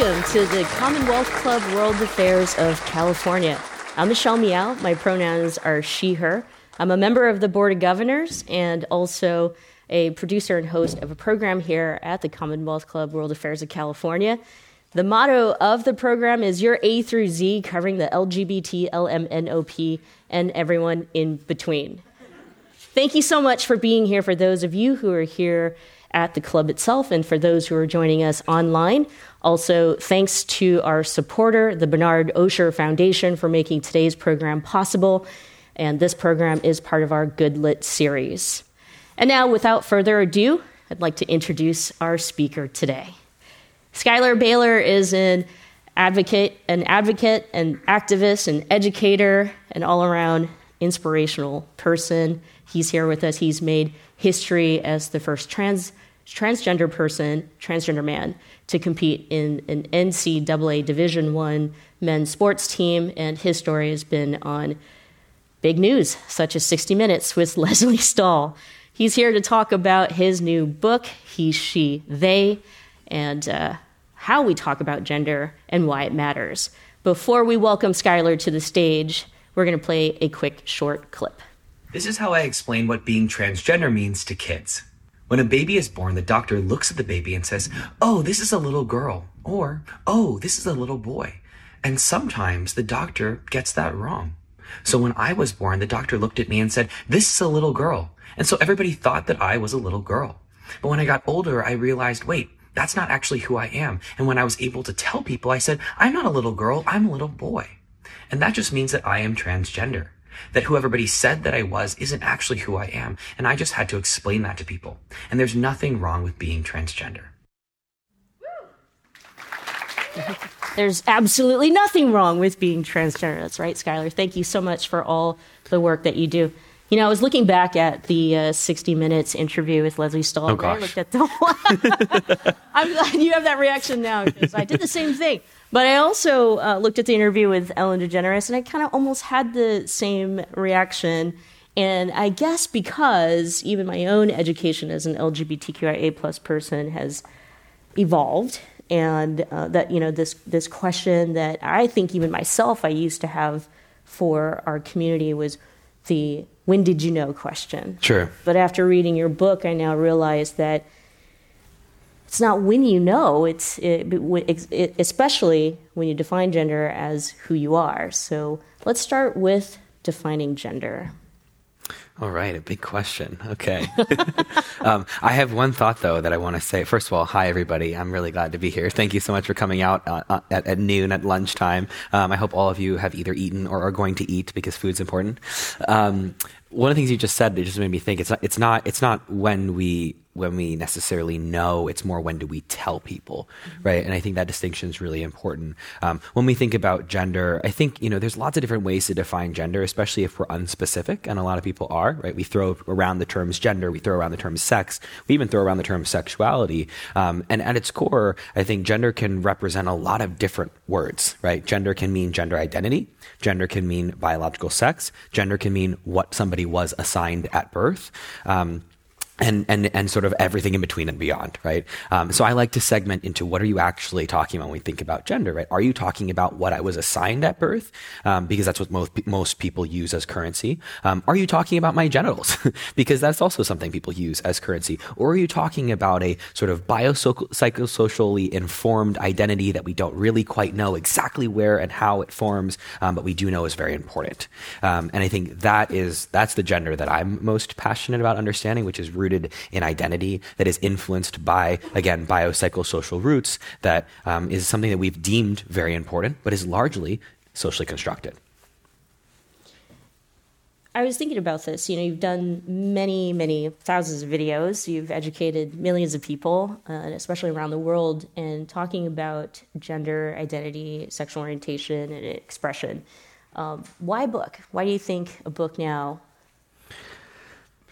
Welcome to the Commonwealth Club World Affairs of California. I'm Michelle Meow. My pronouns are she, her. I'm a member of the Board of Governors and also a producer and host of a program here at the Commonwealth Club World Affairs of California. The motto of the program is Your A through Z, covering the LGBT, LMNOP, and everyone in between. Thank you so much for being here for those of you who are here at the club itself and for those who are joining us online. Also, thanks to our supporter, the Bernard Osher Foundation, for making today's program possible. And this program is part of our Good Lit series. And now, without further ado, I'd like to introduce our speaker today. Schuyler Bailar is an advocate, an advocate, an activist, an educator, an all-around inspirational person. He's here with us. He's made history as the first trans transgender person, transgender man, to compete in an NCAA Division One men's sports team, and his story has been on big news, such as 60 Minutes with Lesley Stahl. He's here to talk about his new book, He, She, They, and uh, how we talk about gender and why it matters. Before we welcome Schuyler to the stage, we're going to play a quick short clip. This is how I explain what being transgender means to kids. When a baby is born, the doctor looks at the baby and says, Oh, this is a little girl, or Oh, this is a little boy. And sometimes the doctor gets that wrong. So when I was born, the doctor looked at me and said, This is a little girl. And so everybody thought that I was a little girl. But when I got older, I realized, wait, that's not actually who I am. And when I was able to tell people, I said, I'm not a little girl, I'm a little boy. And that just means that I am transgender that who everybody said that I was isn't actually who I am. And I just had to explain that to people. And there's nothing wrong with being transgender. There's absolutely nothing wrong with being transgender. That's right, Schuyler. Thank you so much for all the work that you do. You know, I was looking back at the uh, 60 Minutes interview with Lesley Stahl. Oh, gosh. I looked at the one. I'm glad you have that reaction now because I did the same thing. But I also uh, looked at the interview with Ellen DeGeneres, and I kind of almost had the same reaction. And I guess because even my own education as an LGBTQIA plus person has evolved, and uh, that you know this this question that I think even myself I used to have for our community was the when did you know question. Sure. But after reading your book, I now realize that it's not when you know it's it, it, especially when you define gender as who you are so let's start with defining gender all right, a big question. Okay. um, I have one thought, though, that I want to say. First of all, hi, everybody. I'm really glad to be here. Thank you so much for coming out uh, uh, at, at, noon, at lunchtime. Um, I hope all of you have either eaten or are going to eat because food's important. Um, one of the things you just said, it just made me think it's not, it's not, it's not when we when we necessarily know. It's more when do we tell people, mm-hmm. right? And I think that distinction is really important. Um, when we think about gender, I think, you know, there's lots of different ways to define gender, especially if we're unspecific, and a lot of people are, right? We throw around the terms gender, we throw around the term sex, we even throw around the term sexuality. Um, and at its core, I think gender can represent a lot of different words, right? Gender can mean gender identity, gender can mean biological sex, gender can mean what somebody was assigned at birth. Um, and, and, and sort of everything in between and beyond, right? Um, so I like to segment into what are you actually talking about when we think about gender, right? Are you talking about what I was assigned at birth? Um, because that's what most, most people use as currency. Um, are you talking about my genitals? because that's also something people use as currency. Or are you talking about a sort of biopsychosocially informed identity that we don't really quite know exactly where and how it forms, um, but we do know is very important. Um, and I think that is, that's the gender that I'm most passionate about understanding, which is rooted rooted in identity, that is influenced by, again, biopsychosocial roots, that um, is something that we've deemed very important, but is largely socially constructed. I was thinking about this. You know, you've done many, many thousands of videos. You've educated millions of people, uh, especially around the world, in talking about gender identity, sexual orientation, and expression. Um, why book? Why do you think a book now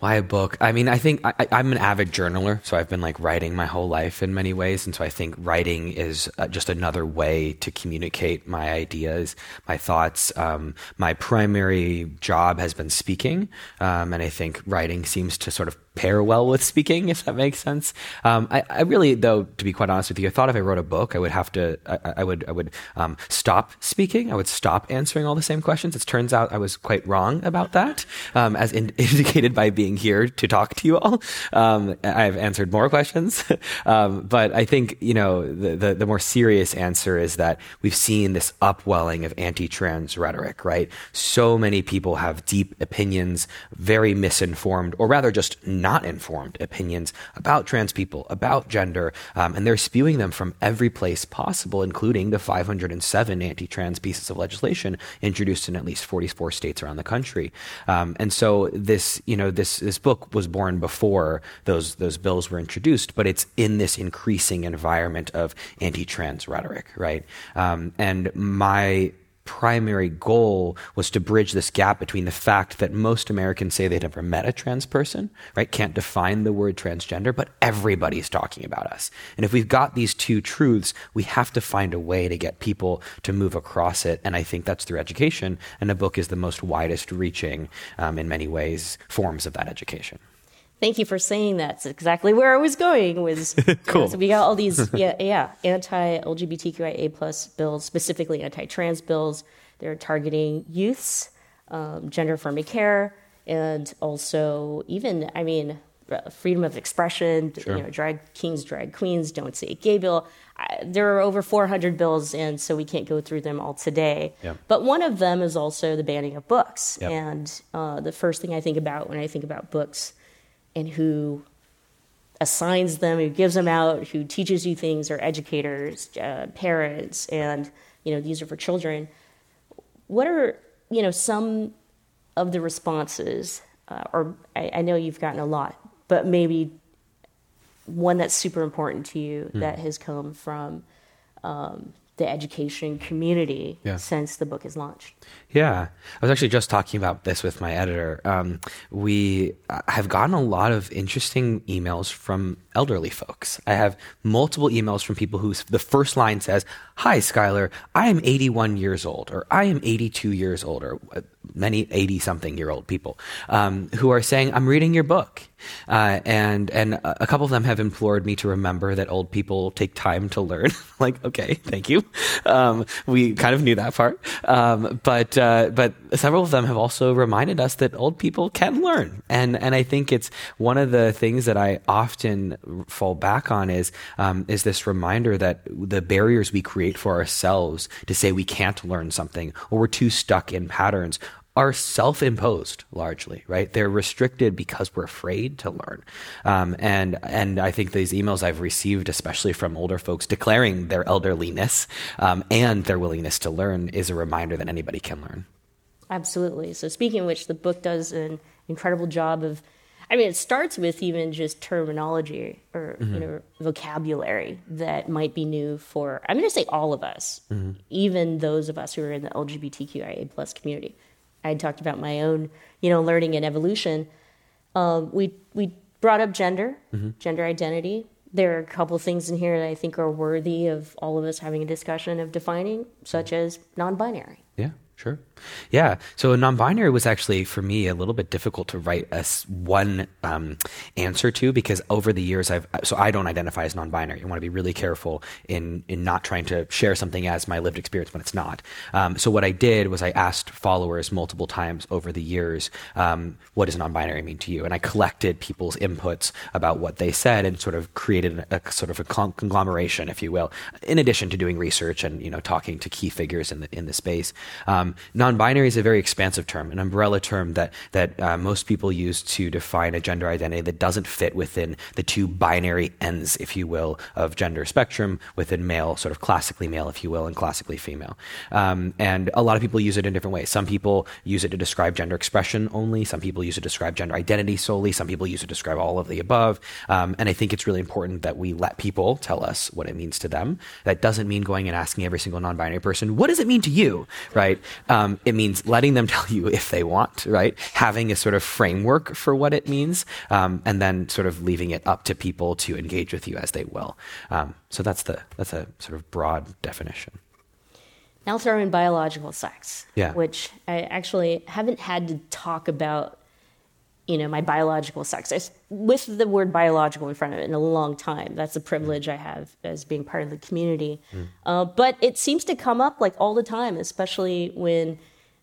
Why a book? I mean, I think I, am an avid journaler, so I've been like writing my whole life in many ways, and so I think writing is uh, just another way to communicate my ideas, my thoughts. Um, my primary job has been speaking, um, and I think writing seems to sort of pair well with speaking, if that makes sense. Um, I, I, really, though, to be quite honest with you, I thought if I wrote a book, I would have to, I, I would, I would um, stop speaking. I would stop answering all the same questions. It turns out I was quite wrong about that, um, as in, indicated by being here to talk to you all. Um, I've answered more questions, um, but I think you know the, the the more serious answer is that we've seen this upwelling of anti-trans rhetoric. Right, so many people have deep opinions, very misinformed, or rather just not informed opinions about trans people, about gender, um, and they're spewing them from every place possible, including the 507 anti trans pieces of legislation introduced in at least 44 states around the country. Um, and so this, you know, this, this book was born before those, those bills were introduced, but it's in this increasing environment of anti trans rhetoric, right? Um, and my primary goal was to bridge this gap between the fact that most Americans say they've never met a trans person, right? Can't define the word transgender, but everybody's talking about us. And if we've got these two truths, we have to find a way to get people to move across it. And I think that's through education. And a book is the most widest reaching, um, in many ways, forms of that education. Thank you for saying that. It's exactly where I was going. Was cool. You know, so we got all these yeah yeah anti LGBTQIA plus bills, specifically anti trans bills. They're targeting youths, um, gender affirming care, and also even I mean freedom of expression. Sure. You know, drag kings, drag queens, don't say gay bill. I, there are over 400 bills, and so we can't go through them all today. Yep. But one of them is also the banning of books. Yep. And uh, the first thing I think about when I think about books and who assigns them, who gives them out, who teaches you things are educators, uh, parents, and you know these are for children. What are you know some of the responses, uh, or I, I, know you've gotten a lot, but maybe one that's super important to you mm. that has come from um, the education community yeah. since the book is launched. Yeah, I was actually just talking about this with my editor. Um, we uh, have gotten a lot of interesting emails from elderly folks. I have multiple emails from people who the first line says, Hi, Schuyler, I am 81 years old, or I am 82 years old, or uh, many 80 something year old people um, who are saying, I'm reading your book. Uh, and and a couple of them have implored me to remember that old people take time to learn. like, okay, thank you. Um, we kind of knew that part, um, but uh, but several of them have also reminded us that old people can learn, and and I think it's one of the things that I often fall back on is um, is this reminder that the barriers we create for ourselves to say we can't learn something or we're too stuck in patterns are self imposed largely, right? They're restricted because we're afraid to learn. Um, and, and I think these emails I've received, especially from older folks declaring their elderliness um, and their willingness to learn, is a reminder that anybody can learn. Absolutely. So, speaking of which, the book does an incredible job of I mean, it starts with even just terminology or mm-hmm. you know vocabulary that might be new for. I'm going to say all of us, mm-hmm. even those of us who are in the LGBTQIA plus community. I talked about my own, you know, learning and evolution. Um, we we brought up gender, mm-hmm. gender identity. There are a couple things in here that I think are worthy of all of us having a discussion of defining, such as non-binary. Yeah, sure. Yeah. So non-binary was actually for me a little bit difficult to write a one um, answer to because over the years I've so I don't identify as non-binary. I want to be really careful in in not trying to share something as my lived experience when it's not. Um, so what I did was I asked followers multiple times over the years, um, "What does non-binary mean to you?" And I collected people's inputs about what they said and sort of created a, a sort of a conglomeration, if you will. In addition to doing research and you know talking to key figures in the in the space, non um, non-binary is a very expansive term, an umbrella term that that uh, most people use to define a gender identity that doesn't fit within the two binary ends, if you will, of gender spectrum within male, sort of classically male, if you will, and classically female. Um, and a lot of people use it in different ways. Some people use it to describe gender expression only. Some people use it to describe gender identity solely. Some people use it to describe all of the above. Um, and I think it's really important that we let people tell us what it means to them. That doesn't mean going and asking every single non-binary person, "What does it mean to you?" Right? Um, it means letting them tell you if they want, right? Having a sort of framework for what it means, um, and then sort of leaving it up to people to engage with you as they will. Um, so that's the that's a sort of broad definition. Now throw in biological sex, Yeah. which I actually haven't had to talk about you know, my biological sex. I, with the word biological in front of it in a long time. That's a privilege I have as being part of the community. Mm. Uh, but it seems to come up like all the time, especially when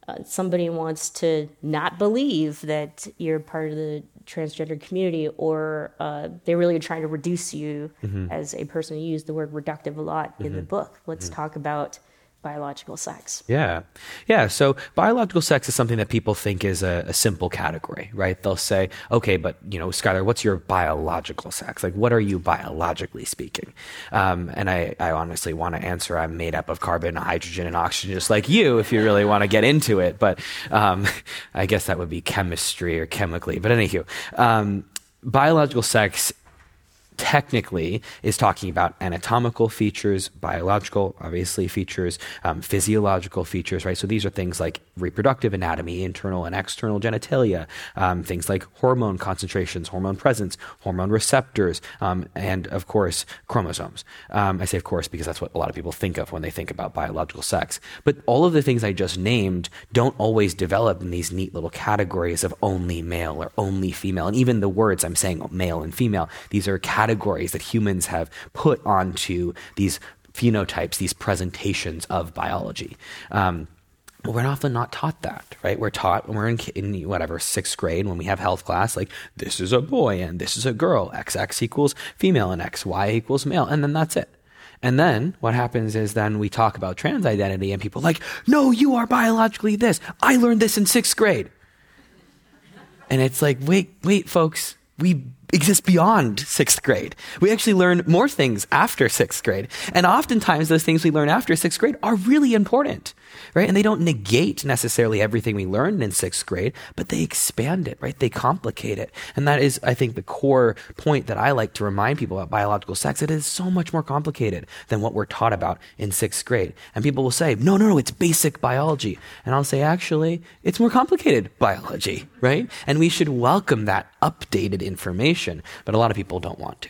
uh, somebody wants to not believe that you're part of the transgender community or uh, they really are trying to reduce you mm-hmm. as a person. You use the word reductive a lot mm-hmm. in the mm-hmm. book. Let's mm-hmm. talk about biological sex. Yeah. Yeah. So biological sex is something that people think is a, a, simple category, right? They'll say, okay, but, you know, Schuyler, what's your biological sex? Like, what are you biologically speaking? Um, and I, I honestly want to answer I'm made up of carbon, hydrogen, and oxygen, just like you, if you really want to get into it. But um, I guess that would be chemistry or chemically. But anywho, um, biological sex technically is talking about anatomical features, biological, obviously, features, um, physiological features, right? So these are things like reproductive anatomy, internal and external genitalia, um, things like hormone concentrations, hormone presence, hormone receptors, um, and of course, chromosomes. Um, I say of course because that's what a lot of people think of when they think about biological sex. But all of the things I just named don't always develop in these neat little categories of only male or only female. And even the words I'm saying male and female, these are categories that humans have put onto these phenotypes, these presentations of biology. Um, we're often not taught that, right? We're taught when we're in, in, whatever sixth grade when we have health class, like this is a boy and this is a girl. XX equals female and XY equals male, and then that's it. And then what happens is then we talk about trans identity, and people like, no, you are biologically this. I learned this in sixth grade. And it's like, wait, wait, folks, we exist beyond sixth grade. We actually learn more things after sixth grade. And oftentimes, those things we learn after sixth grade are really important right? And they don't negate necessarily everything we learned in sixth grade, but they expand it, right? They complicate it. And that is, I think, the core point that I like to remind people about biological sex. It is so much more complicated than what we're taught about in sixth grade. And people will say, no, no, no, it's basic biology. And I'll say, actually, it's more complicated biology, right? And we should welcome that updated information, but a lot of people don't want to.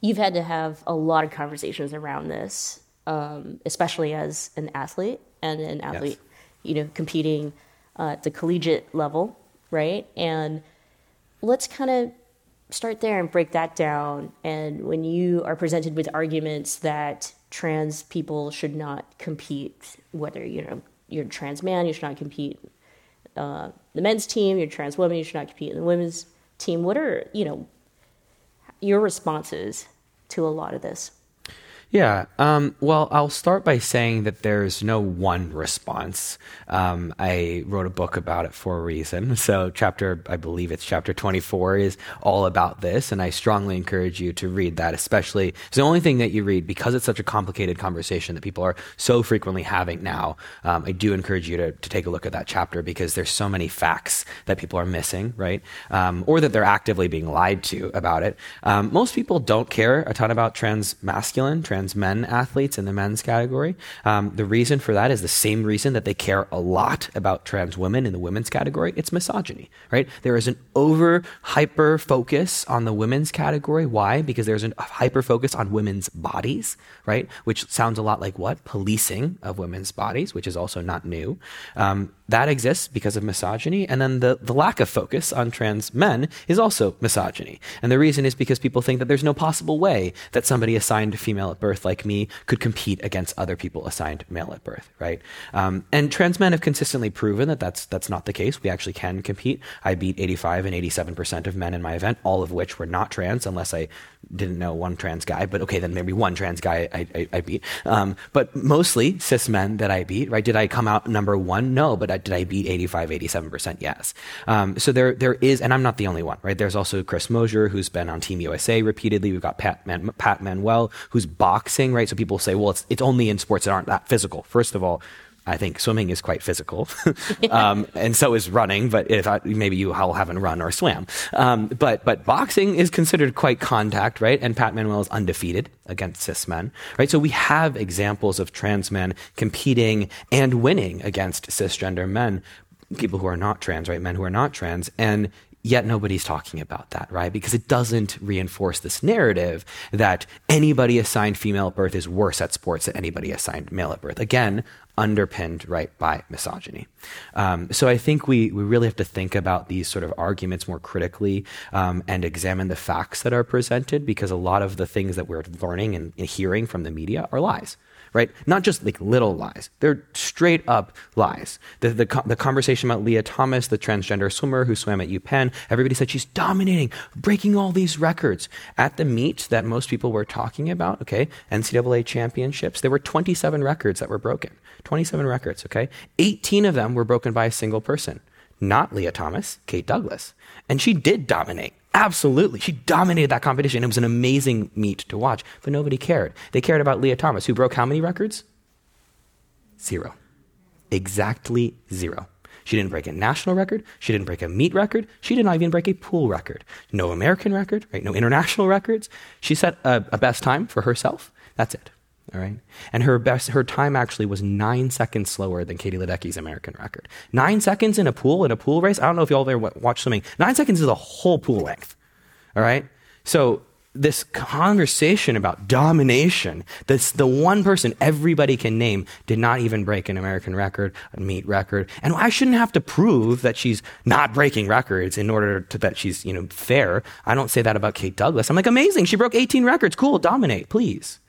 You've had to have a lot of conversations around this um, especially as an athlete and an athlete, yes. you know, competing uh, at the collegiate level, right? And let's kind of start there and break that down. And when you are presented with arguments that trans people should not compete, whether you know you're a trans man, you should not compete uh, the men's team, you're a trans woman, you should not compete in the women's team. What are you know your responses to a lot of this? Yeah. Um, well, I'll start by saying that there's no one response. Um, I wrote a book about it for a reason. So, chapter, I believe it's chapter 24, is all about this. And I strongly encourage you to read that, especially. It's the only thing that you read because it's such a complicated conversation that people are so frequently having now. Um, I do encourage you to, to take a look at that chapter because there's so many facts that people are missing, right? Um, or that they're actively being lied to about it. Um, most people don't care a ton about trans masculine, trans men athletes in the men's category. Um, the reason for that is the same reason that they care a lot about trans women in the women's category. It's misogyny, right? There is an over hyper focus on the women's category. Why? Because there's a hyper focus on women's bodies, right? Which sounds a lot like what? Policing of women's bodies, which is also not new. Um, that exists because of misogyny. And then the, the lack of focus on trans men is also misogyny. And the reason is because people think that there's no possible way that somebody assigned female at birth like me could compete against other people assigned male at birth, right? Um, and trans men have consistently proven that that's, that's not the case. We actually can compete. I beat 85 and 87% of men in my event, all of which were not trans, unless I didn't know one trans guy, but okay, then maybe one trans guy I, I, I beat. Um, but mostly cis men that I beat, right? Did I come out number one? No, but did I beat 85, 87%? Yes. Um, so there, there is, and I'm not the only one, right? There's also Chris Mosier, who's been on Team USA repeatedly. We've got Pat, Man, Pat Manuel, who's boxing, right? So people say, well, it's, it's only in sports that aren't that physical. First of all, I think swimming is quite physical, um, and so is running. But if I, maybe you all haven't run or swam, um, but but boxing is considered quite contact, right? And Pat Manuel is undefeated against cis men, right? So we have examples of trans men competing and winning against cisgender men, people who are not trans, right? Men who are not trans, and Yet nobody's talking about that, right? Because it doesn't reinforce this narrative that anybody assigned female at birth is worse at sports than anybody assigned male at birth. Again, underpinned right by misogyny. Um, so I think we we really have to think about these sort of arguments more critically um, and examine the facts that are presented because a lot of the things that we're learning and, and hearing from the media are lies right? Not just like little lies. They're straight up lies. The, the, the, conversation about Lia Thomas, the transgender swimmer who swam at UPenn, everybody said she's dominating, breaking all these records. At the meet that most people were talking about, okay, NCAA championships, there were 27 records that were broken. 27 records, okay? 18 of them were broken by a single person. Not Lia Thomas, Kate Douglass. And she did dominate. Absolutely. She dominated that competition. It was an amazing meet to watch, but nobody cared. They cared about Lia Thomas, who broke how many records? Zero. Exactly zero. She didn't break a national record. She didn't break a meet record. She did not even break a pool record. No American record, right? No international records. She set a, a best time for herself. That's it. All right. And her best, her time actually was nine seconds slower than Katie Ledecky's American record. Nine seconds in a pool, in a pool race. I don't know if you all ever watch swimming. Nine seconds is a whole pool length. All right. So this conversation about domination that's the one person everybody can name did not even break an American record, a meet record. And I shouldn't have to prove that she's not breaking records in order to, that she's, you know, fair. I don't say that about Kate Douglass. I'm like, amazing. She broke 18 records. Cool. Dominate, please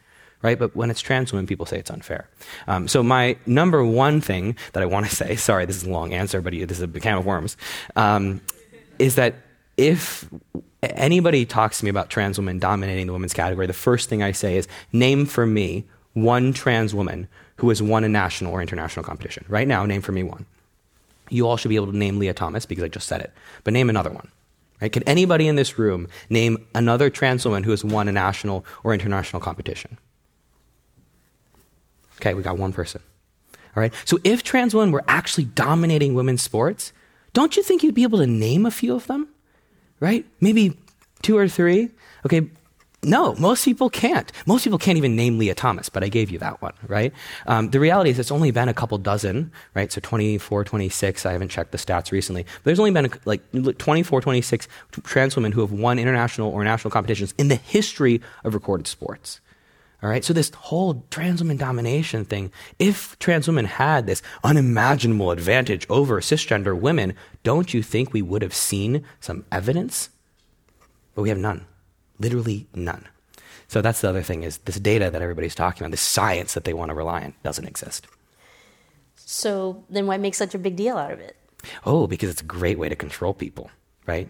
right? But when it's trans women, people say it's unfair. Um, so my number one thing that I want to say, sorry, this is a long answer, but this is a can of worms, um, is that if anybody talks to me about trans women dominating the women's category, the first thing I say is name for me one trans woman who has won a national or international competition. Right now, name for me one. You all should be able to name Lia Thomas because I just said it, but name another one. Right? Could anybody in this room name another trans woman who has won a national or international competition? Okay, we got one person. All right. So if trans women were actually dominating women's sports, don't you think you'd be able to name a few of them? Right? Maybe two or three? Okay. No, most people can't. Most people can't even name Lia Thomas, but I gave you that one, right? Um, the reality is it's only been a couple dozen, right? So 24, 26, I haven't checked the stats recently. But there's only been like 24, 26 trans women who have won international or national competitions in the history of recorded sports. All right, so this whole trans woman domination thing, if trans women had this unimaginable advantage over cisgender women, don't you think we would have seen some evidence? But we have none, literally none. So that's the other thing is this data that everybody's talking about, this science that they want to rely on, doesn't exist. So then why make such a big deal out of it? Oh, because it's a great way to control people right?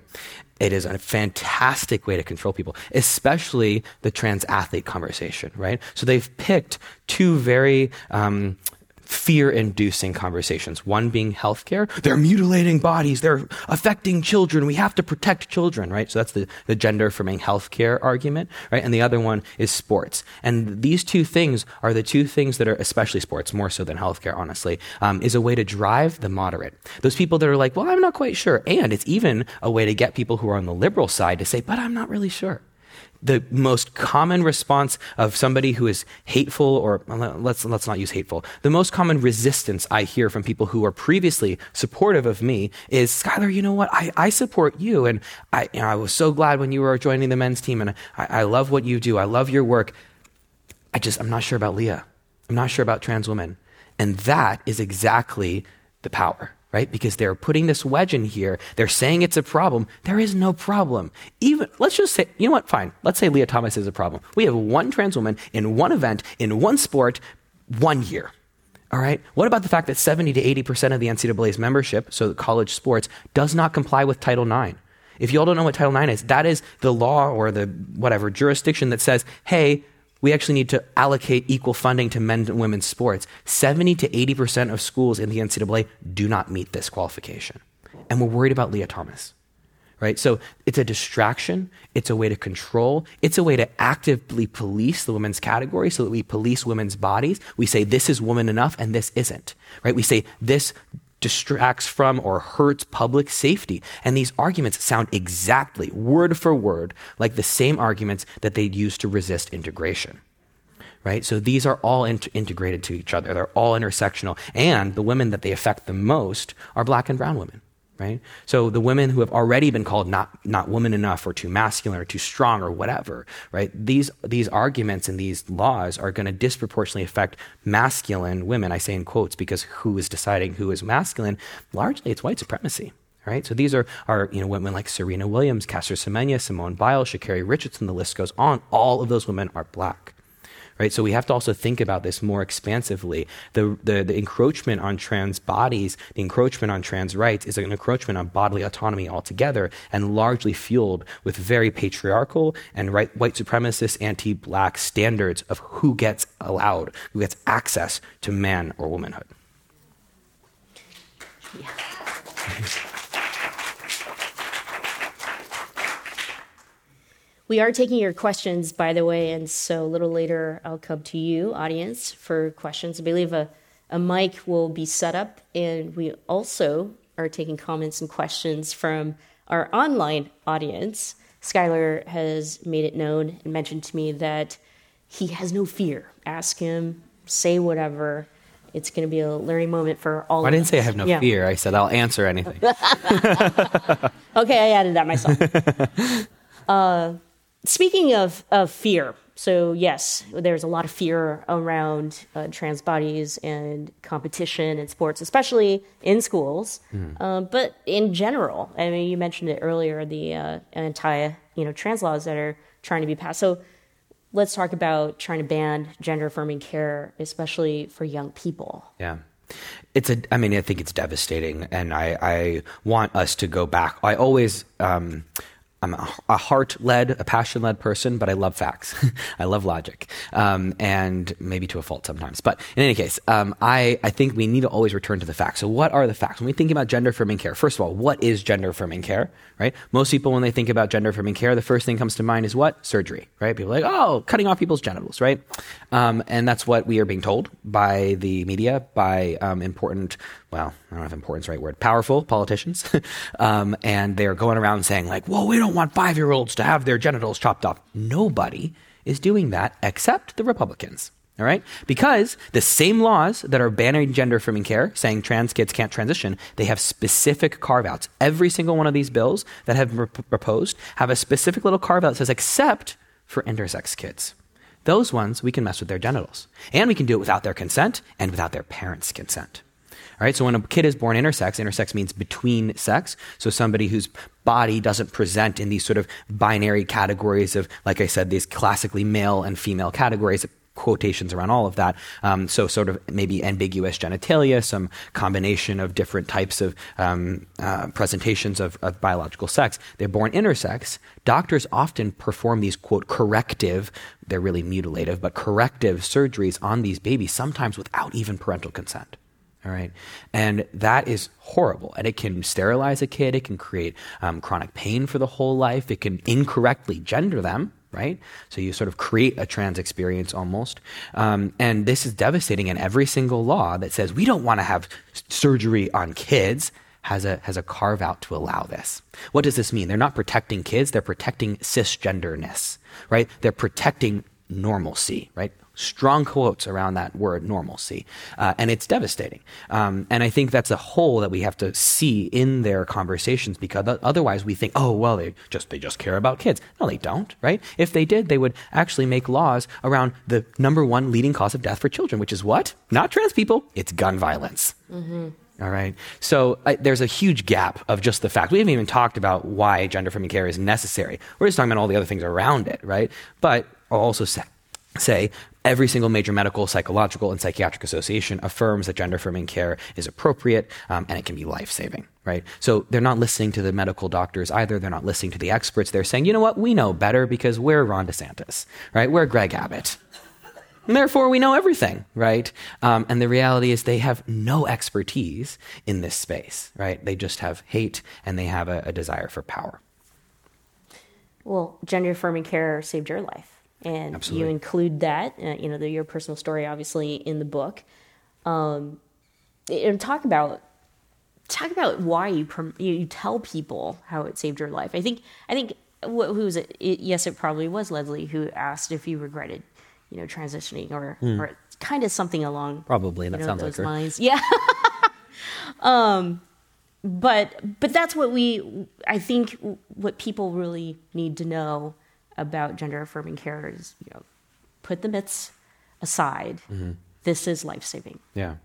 It is a fantastic way to control people, especially the trans athlete conversation, right? So they've picked two very um, fear inducing conversations. One being healthcare. They're mutilating bodies. They're affecting children. We have to protect children, right? So that's the, the gender affirming healthcare argument, right? And the other one is sports. And these two things are the two things that are, especially sports, more so than healthcare, honestly, um, is a way to drive the moderate. Those people that are like, well, I'm not quite sure. And it's even a way to get people who are on the liberal side to say, but I'm not really sure the most common response of somebody who is hateful, or let's, let's not use hateful, the most common resistance I hear from people who are previously supportive of me is, Schuyler, you know what? I, I support you. And I, you know, I was so glad when you were joining the men's team, and I, I love what you do. I love your work. I just, I'm not sure about Lia. I'm not sure about trans women. And that is exactly the power right? Because they're putting this wedge in here. They're saying it's a problem. There is no problem. Even, let's just say, you know what? Fine. Let's say Lia Thomas is a problem. We have one trans woman in one event, in one sport, one year. All right. What about the fact that 70 to 80% of the NCAA's membership, so college sports, does not comply with Title IX? If you all don't know what Title IX is, that is the law or the whatever jurisdiction that says, hey, we actually need to allocate equal funding to men and women's sports. 70 to 80% of schools in the NCAA do not meet this qualification. And we're worried about Lia Thomas. right? So it's a distraction, it's a way to control, it's a way to actively police the women's category so that we police women's bodies. We say this is woman enough and this isn't, right? We say this distracts from or hurts public safety. And these arguments sound exactly, word for word, like the same arguments that they'd use to resist integration. Right? So these are all integrated to each other. They're all intersectional. And the women that they affect the most are black and brown women right? So the women who have already been called not, not woman enough or too masculine or too strong or whatever, right? These, these arguments and these laws are going to disproportionately affect masculine women. I say in quotes because who is deciding who is masculine? Largely it's white supremacy. Right? So these are, are you know, women like Serena Williams, Caster Semenya, Simone Biles, Sha'Carri Richardson, the list goes on. All of those women are black right? So we have to also think about this more expansively. The, the, the encroachment on trans bodies, the encroachment on trans rights is an encroachment on bodily autonomy altogether and largely fueled with very patriarchal and right, white supremacist anti-black standards of who gets allowed, who gets access to man or womanhood. Yeah. We are taking your questions, by the way, and so a little later I'll come to you, audience, for questions. I believe a, a mic will be set up, and we also are taking comments and questions from our online audience. Skylar has made it known and mentioned to me that he has no fear. Ask him, say whatever. It's going to be a learning moment for all well, I didn't us. say I have no yeah. fear. I said I'll answer anything. okay, I added that myself. Uh, Speaking of, of fear, so yes, there's a lot of fear around uh, trans bodies and competition in sports, especially in schools. Mm. Um, but in general, I mean, you mentioned it earlier, the uh, anti, you know, trans laws that are trying to be passed. So let's talk about trying to ban gender affirming care, especially for young people. Yeah. It's a, I mean, I think it's devastating, and I, I want us to go back. I always, um, I'm a heart led, a passion led person, but I love facts. I love logic, um, and maybe to a fault sometimes. But in any case, um, I, I think we need to always return to the facts. So, what are the facts? When we think about gender affirming care, first of all, what is gender affirming care, right? Most people, when they think about gender affirming care, the first thing comes to mind is what? Surgery, right? People are like, oh, cutting off people's genitals, right? Um, and that's what we are being told by the media, by um, important well, I don't know if important's the right word, powerful politicians. um, and they're going around saying, like, well, we don't want five year olds to have their genitals chopped off. Nobody is doing that except the Republicans. All right? Because the same laws that are banning gender affirming care, saying trans kids can't transition, they have specific carve outs. Every single one of these bills that have been proposed have a specific little carve out that says, except for intersex kids. Those ones, we can mess with their genitals. And we can do it without their consent and without their parents' consent. All right, so when a kid is born intersex, intersex means between sex. So somebody whose body doesn't present in these sort of binary categories of, like I said, these classically male and female categories, quotations around all of that. Um, so, sort of maybe ambiguous genitalia, some combination of different types of um, uh, presentations of, of, biological sex. They're born intersex. Doctors often perform these, quote, corrective, they're really mutilative, but corrective surgeries on these babies, sometimes without even parental consent. All right. And that is horrible. And it can sterilize a kid. It can create um, chronic pain for the whole life. It can incorrectly gender them, right? So you sort of create a trans experience almost. Um, and this is devastating. And every single law that says we don't want to have surgery on kids has a, has a carve out to allow this. What does this mean? They're not protecting kids, they're protecting cisgenderness, right? They're protecting normalcy, right? Strong quotes around that word normalcy. Uh, and it's devastating. Um, and I think that's a hole that we have to see in their conversations because otherwise we think, oh, well, they just, they just care about kids. No, they don't, right? If they did, they would actually make laws around the number one leading cause of death for children, which is what? Not trans people, it's gun violence. Mm-hmm. All right. So uh, there's a huge gap of just the fact. We haven't even talked about why gender affirming care is necessary. We're just talking about all the other things around it, right? But I'll also say, say every single major medical, psychological, and psychiatric association affirms that gender affirming care is appropriate um, and it can be life saving, right? So they're not listening to the medical doctors either. They're not listening to the experts. They're saying, you know what, we know better because we're Ron DeSantis, right? We're Greg Abbott. And therefore, we know everything, right? Um, and the reality is they have no expertise in this space, right? They just have hate and they have a, a desire for power. Well, gender affirming care saved your life, and Absolutely. you include that, uh, you know, the, your personal story, obviously, in the book. Um, and talk about talk about why you prom- you you tell people how it saved your life. I think I think wh- who was it? it? Yes, it probably was Leslie who asked if you regretted, you know, transitioning or or kind of something along Probably. That know, sounds like those her. lines. Yeah. um, but but that's what we I think what people really need to know about gender affirming care is you know put the myths aside. Mm-hmm. This is life saving. Yeah.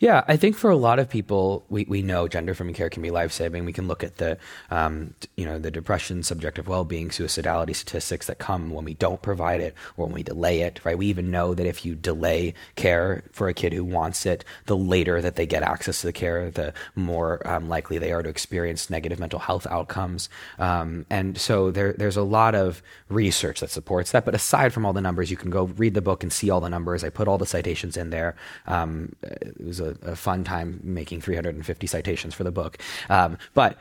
Yeah, I think for a lot of people, we, we know gender affirming care can be life saving. We can look at the, um, you know, the depression, subjective well being, suicidality statistics that come when we don't provide it or when we delay it. Right? We even know that if you delay care for a kid who wants it, the later that they get access to the care, the more um, likely they are to experience negative mental health outcomes. Um, and so there, there's a lot of research that supports that. But aside from all the numbers, you can go read the book and see all the numbers. I put all the citations in there. Um, it was a, a fun time making 350 citations for the book. Um, but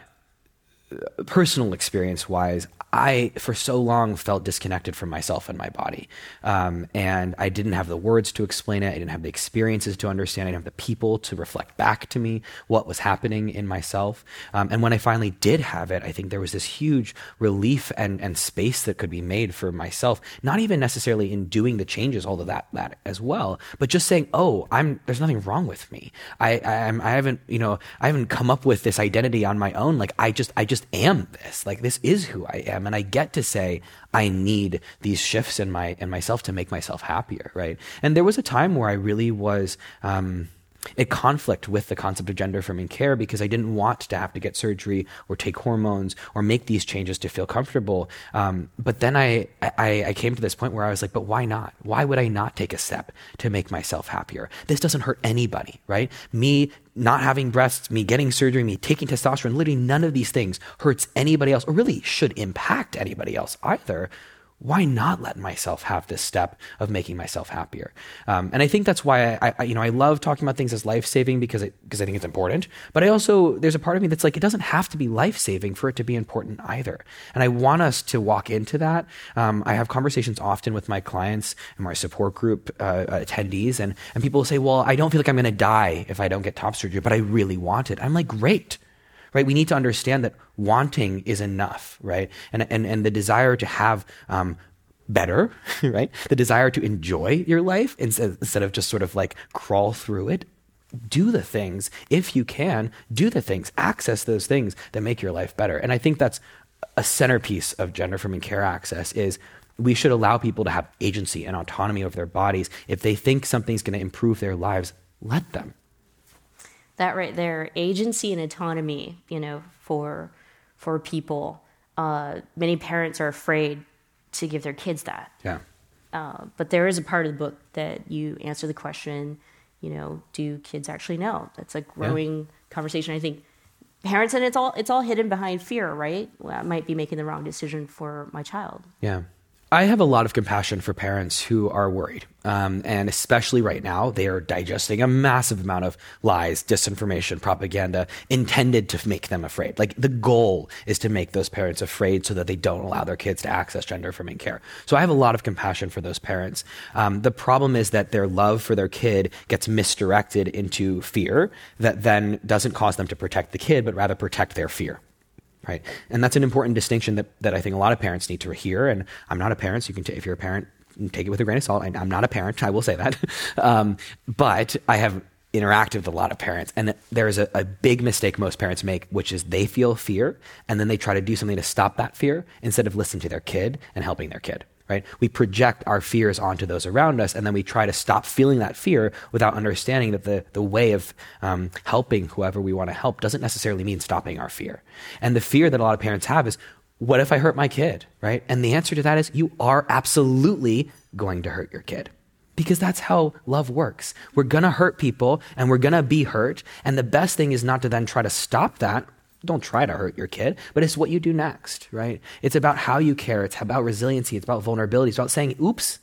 personal experience wise, I, for so long, felt disconnected from myself and my body. Um, and I didn't have the words to explain it. I didn't have the experiences to understand. I didn't have the people to reflect back to me what was happening in myself. Um, and when I finally did have it, I think there was this huge relief and, and space that could be made for myself, not even necessarily in doing the changes, all of that, that as well, but just saying, oh, I'm, there's nothing wrong with me. I, I, I'm, I haven't, you know, I haven't come up with this identity on my own. Like I just, I just am this. Like this is who I am, and I get to say I need these shifts in my in myself to make myself happier, right? And there was a time where I really was. Um, at conflict with the concept of gender affirming care because I didn't want to have to get surgery or take hormones or make these changes to feel comfortable. Um, but then I, I, I came to this point where I was like, but why not? Why would I not take a step to make myself happier? This doesn't hurt anybody, right? Me not having breasts, me getting surgery, me taking testosterone, literally none of these things hurts anybody else or really should impact anybody else either why not let myself have this step of making myself happier? Um, and I think that's why I, I, you know, I love talking about things as life saving because because I think it's important. But I also there's a part of me that's like it doesn't have to be life saving for it to be important either. And I want us to walk into that. Um, I have conversations often with my clients and my support group uh, attendees, and and people will say, "Well, I don't feel like I'm going to die if I don't get top surgery, but I really want it." I'm like, "Great." Right? We need to understand that wanting is enough, right? And and and the desire to have um, better, right? The desire to enjoy your life instead instead of just sort of like crawl through it. Do the things if you can. Do the things. Access those things that make your life better. And I think that's a centerpiece of gender affirming care access is we should allow people to have agency and autonomy over their bodies. If they think something's going to improve their lives, let them that right there agency and autonomy you know for for people. Uh, many parents are afraid to give their kids that. Yeah. Uh, but there is a part of the book that you answer the question you know do kids actually know? That's a growing yeah. conversation i think. Parents and it's all it's all hidden behind fear right? Well, i might be making the wrong decision for my child. Yeah I have a lot of compassion for parents who are worried. Um, and especially right now, they are digesting a massive amount of lies, disinformation, propaganda intended to make them afraid. Like the goal is to make those parents afraid so that they don't allow their kids to access gender affirming care. So I have a lot of compassion for those parents. Um, the problem is that their love for their kid gets misdirected into fear that then doesn't cause them to protect the kid, but rather protect their fear right? And that's an important distinction that, that I think a lot of parents need to hear. And I'm not a parent, so you can, t- if you're a parent, take it with a grain of salt. I, am not a parent, I will say that. um, but I have interacted with a lot of parents, and there is a, a big mistake most parents make, which is they feel fear, and then they try to do something to stop that fear instead of listening to their kid and helping their kid right? We project our fears onto those around us, and then we try to stop feeling that fear without understanding that the, the way of um, helping whoever we want to help doesn't necessarily mean stopping our fear. And the fear that a lot of parents have is, what if I hurt my kid, right? And the answer to that is, you are absolutely going to hurt your kid. Because that's how love works. We're gonna hurt people and we're gonna be hurt. And the best thing is not to then try to stop that don't try to hurt your kid, but it's what you do next, right? It's about how you care. It's about resiliency. It's about vulnerability. It's about saying, oops,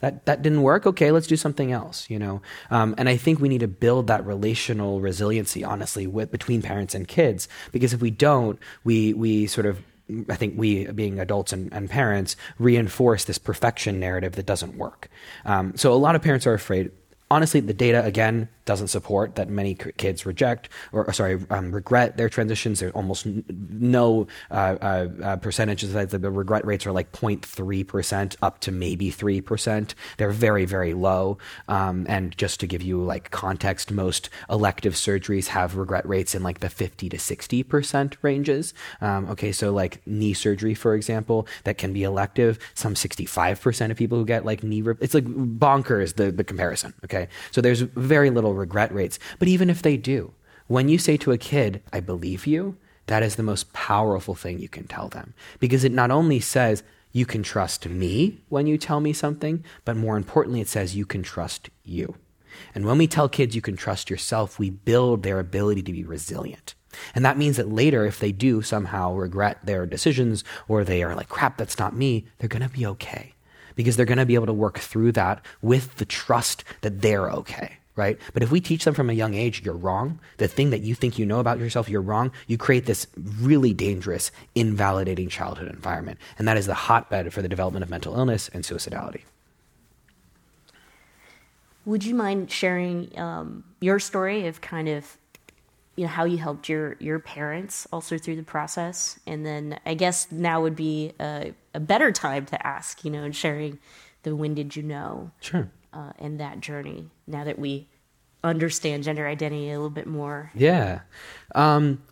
that, that didn't work. Okay, let's do something else, you know? Um, and I think we need to build that relational resiliency, honestly, with, between parents and kids, because if we don't, we, we sort of I think we, being adults and, and parents, reinforce this perfection narrative that doesn't work. Um, so a lot of parents are afraid honestly, the data again doesn't support that many kids reject or, or sorry um, regret their transitions. There's almost no uh, uh, uh, percentages that the regret rates are like 0.3 percent up to maybe three percent. They're very very low. Um, and just to give you like context, most elective surgeries have regret rates in like the 50 to 60 percent ranges. Um, okay, so like knee surgery, for example, that can be elective. Some 65 percent of people who get like knee, it's like bonkers the the comparison. Okay. Okay. So there's very little regret rates. But even if they do, when you say to a kid, I believe you, that is the most powerful thing you can tell them because it not only says, you can trust me when you tell me something, but more importantly, it says you can trust you. And when we tell kids you can trust yourself, we build their ability to be resilient. And that means that later, if they do somehow regret their decisions or they are like, crap, that's not me, they're going to be okay because they're going to be able to work through that with the trust that they're okay right? But if we teach them from a young age, you're wrong, the thing that you think you know about yourself, you're wrong, you create this really dangerous, invalidating childhood environment. And that is the hotbed for the development of mental illness and suicidality. Would you mind sharing um, your story of kind of you know how you helped your your parents also through the process. And then i guess now would be a, a better time to ask you know and sharing the when did you know sure. uh, and that journey now that we understand gender identity a little bit more. Yeah. Um,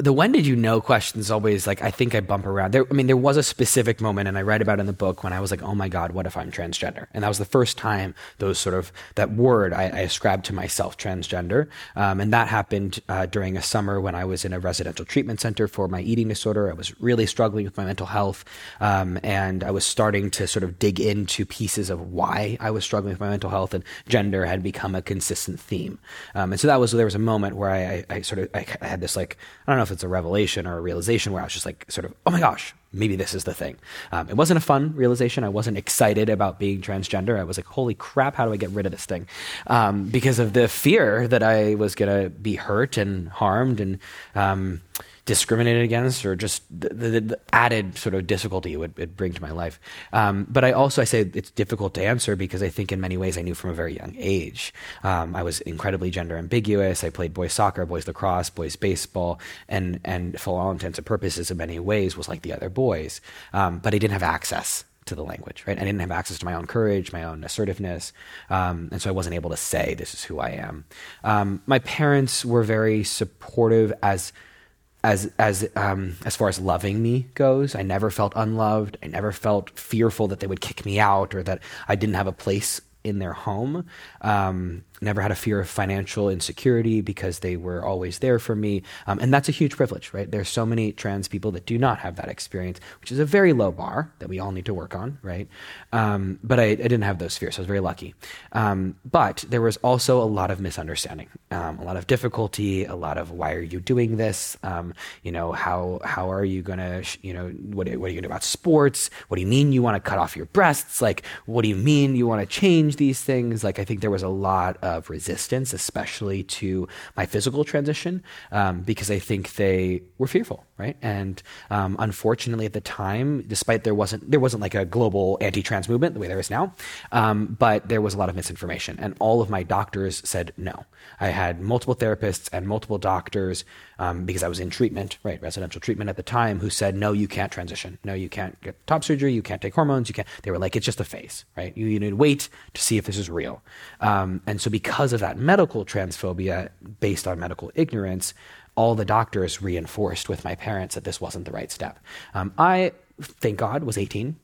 the when did you know question is always like I think I bump around. There, I mean, there was a specific moment, and I write about in the book when I was like, "Oh my God, what if I'm transgender?" And that was the first time those sort of that word I, I ascribed to myself, transgender, um, and that happened uh, during a summer when I was in a residential treatment center for my eating disorder. I was really struggling with my mental health, um, and I was starting to sort of dig into pieces of why I was struggling with my mental health, and gender had become a consistent theme. Um, and so that was there was a moment where I, I, I sort of I had this like I don't know if it's a revelation or a realization where I was just like, sort of, oh my gosh, maybe this is the thing. Um, it wasn't a fun realization. I wasn't excited about being transgender. I was like, holy crap, how do I get rid of this thing? Um, because of the fear that I was going to be hurt and harmed and, um, discriminated against or just the, the, the added sort of difficulty it would bring to my life. Um, but I also I say it's difficult to answer because I think in many ways I knew from a very young age. Um, I was incredibly gender ambiguous. I played boys soccer, boys lacrosse, boys baseball, and and for all intents and purposes, in many ways was like the other boys. Um, but I didn't have access to the language, right? I didn't have access to my own courage, my own assertiveness, um, and so I wasn't able to say this is who I am. Um, my parents were very supportive as as as um, as far as loving me goes. I never felt unloved. I never felt fearful that they would kick me out or that I didn't have a place in their home. Um, never had a fear of financial insecurity because they were always there for me. Um, and that's a huge privilege, right? There's so many trans people that do not have that experience, which is a very low bar that we all need to work on, right? Um, but I, I, didn't have those fears. So I was very lucky. Um, but there was also a lot of misunderstanding, um, a lot of difficulty, a lot of why are you doing this? Um, you know, how, how are you going to, you know, what, what are you going to do about sports? What do you mean you want to cut off your breasts? Like, what do you mean you want to change these things? Like, I think there was a lot of resistance, especially to my physical transition, um, because I think they were fearful, right? And um, unfortunately, at the time, despite there wasn't there wasn't like a global anti-trans movement the way there is now, um, but there was a lot of misinformation, and all of my doctors said no. I had multiple therapists and multiple doctors um, because I was in treatment, right, residential treatment at the time, who said, no, you can't transition. No, you can't get top surgery. You can't take hormones. You can't. They were like, it's just a phase, right? You, you need to wait to see if this is real. Um, and so, because of that medical transphobia based on medical ignorance, all the doctors reinforced with my parents that this wasn't the right step. Um, I, thank God, was 18.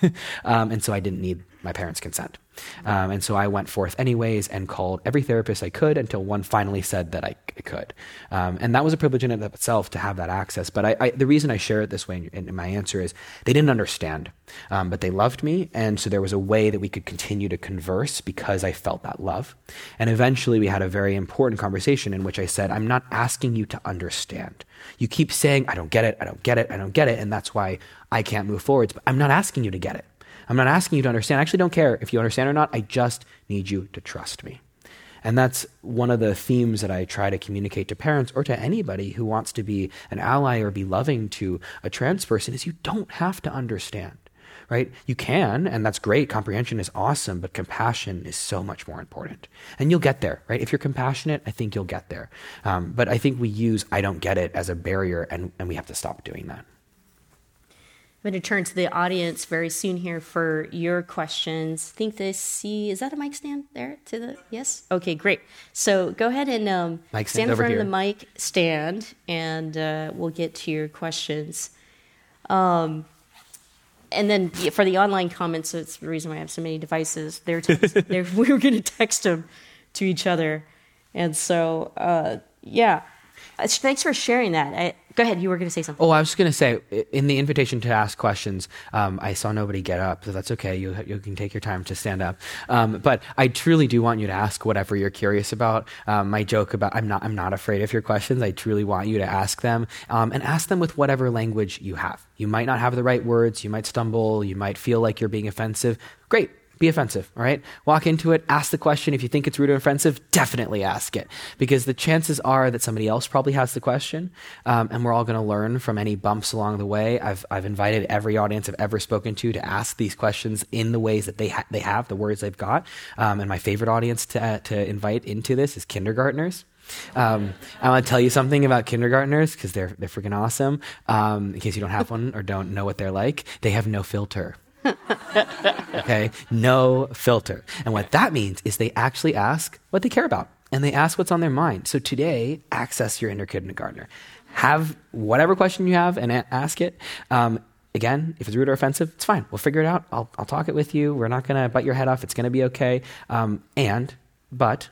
um, and so I didn't need my parents' consent. Um, and so I went forth anyways and called every therapist I could until one finally said that I, could. Um, and that was a privilege in and of itself to have that access. But I, I, the reason I share it this way in, in my answer is they didn't understand, um, but they loved me. And so there was a way that we could continue to converse because I felt that love. And eventually we had a very important conversation in which I said, I'm not asking you to understand. You keep saying, I don't get it, I don't get it, I don't get it. And that's why I can't move forwards. But I'm not asking you to get it. I'm not asking you to understand. I actually don't care if you understand or not. I just need you to trust me. And that's one of the themes that I try to communicate to parents or to anybody who wants to be an ally or be loving to a trans person is you don't have to understand. Right? You can, and that's great. Comprehension is awesome, but compassion is so much more important. And you'll get there, right? If you're compassionate, I think you'll get there. Um, but I think we use I don't get it as a barrier, and, and we have to stop doing that. I'm going to turn to the audience very soon here for your questions. I think they see, is that a mic stand there to the, yes? Okay, great. So go ahead and um, stand in front of the mic stand and uh, we'll get to your questions. Um, and then for the online comments, that's the reason why I have so many devices. They're, they're we were going to text them to each other. And so, uh, yeah. Uh, thanks for sharing that. I, Go ahead. You were going to say something. Oh, I was going to say in the invitation to ask questions, um, I saw nobody get up, so that's okay. You you can take your time to stand up. Um, but I truly do want you to ask whatever you're curious about. Um, my joke about I'm not I'm not afraid of your questions. I truly want you to ask them um, and ask them with whatever language you have. You might not have the right words. You might stumble. You might feel like you're being offensive. Great be offensive, all right? Walk into it, ask the question. If you think it's rude or offensive, definitely ask it because the chances are that somebody else probably has the question, um, and we're all going to learn from any bumps along the way. I've, I've invited every audience I've ever spoken to to ask these questions in the ways that they, ha- they have, the words they've got. Um, and my favorite audience to, uh, to invite into this is kindergartners. Um, I want to tell you something about kindergartners because they're they're freaking awesome. Um, in case you don't have one or don't know what they're like, they have no filter. okay? No filter. And what that means is they actually ask what they care about and they ask what's on their mind. So today, access your inner kindergartner. Have whatever question you have and ask it. Um, again, if it's rude or offensive, it's fine. We'll figure it out. I'll, I'll talk it with you. We're not going to bite your head off. It's going to be okay. Um, and, but,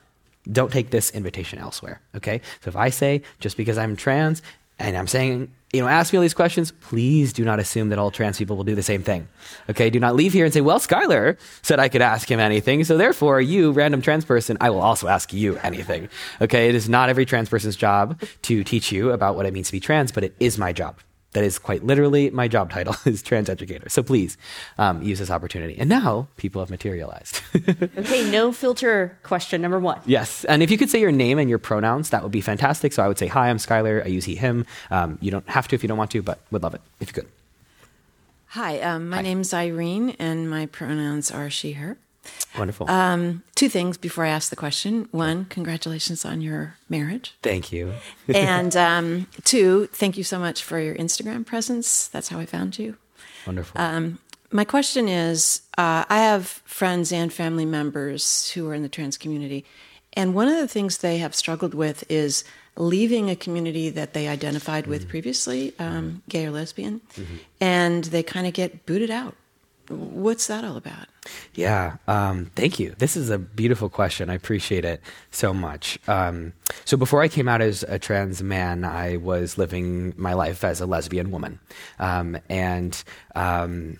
don't take this invitation elsewhere. Okay? So if I say, just because I'm trans and I'm saying you know, ask me all these questions, please do not assume that all trans people will do the same thing. Okay? Do not leave here and say, well, Schuyler said I could ask him anything, so therefore, you, random trans person, I will also ask you anything. Okay? It is not every trans person's job to teach you about what it means to be trans, but it is my job. That is quite literally my job title is trans educator. So please um, use this opportunity. And now people have materialized. okay, no filter question number one. Yes, and if you could say your name and your pronouns, that would be fantastic. So I would say, "Hi, I'm Schuyler. I use he, him." Um, you don't have to if you don't want to, but would love it if you could. Hi, um, my Hi. name's Irene, and my pronouns are she, her. Wonderful. Um, two things before I ask the question. One, congratulations on your marriage. Thank you. and um, two, thank you so much for your Instagram presence. That's how I found you. Wonderful. Um, my question is uh, I have friends and family members who are in the trans community, and one of the things they have struggled with is leaving a community that they identified with mm-hmm. previously, um, gay or lesbian, mm-hmm. and they kind of get booted out. What's that all about? Yeah, um, thank you. This is a beautiful question. I appreciate it so much. Um, so, before I came out as a trans man, I was living my life as a lesbian woman. Um, and um,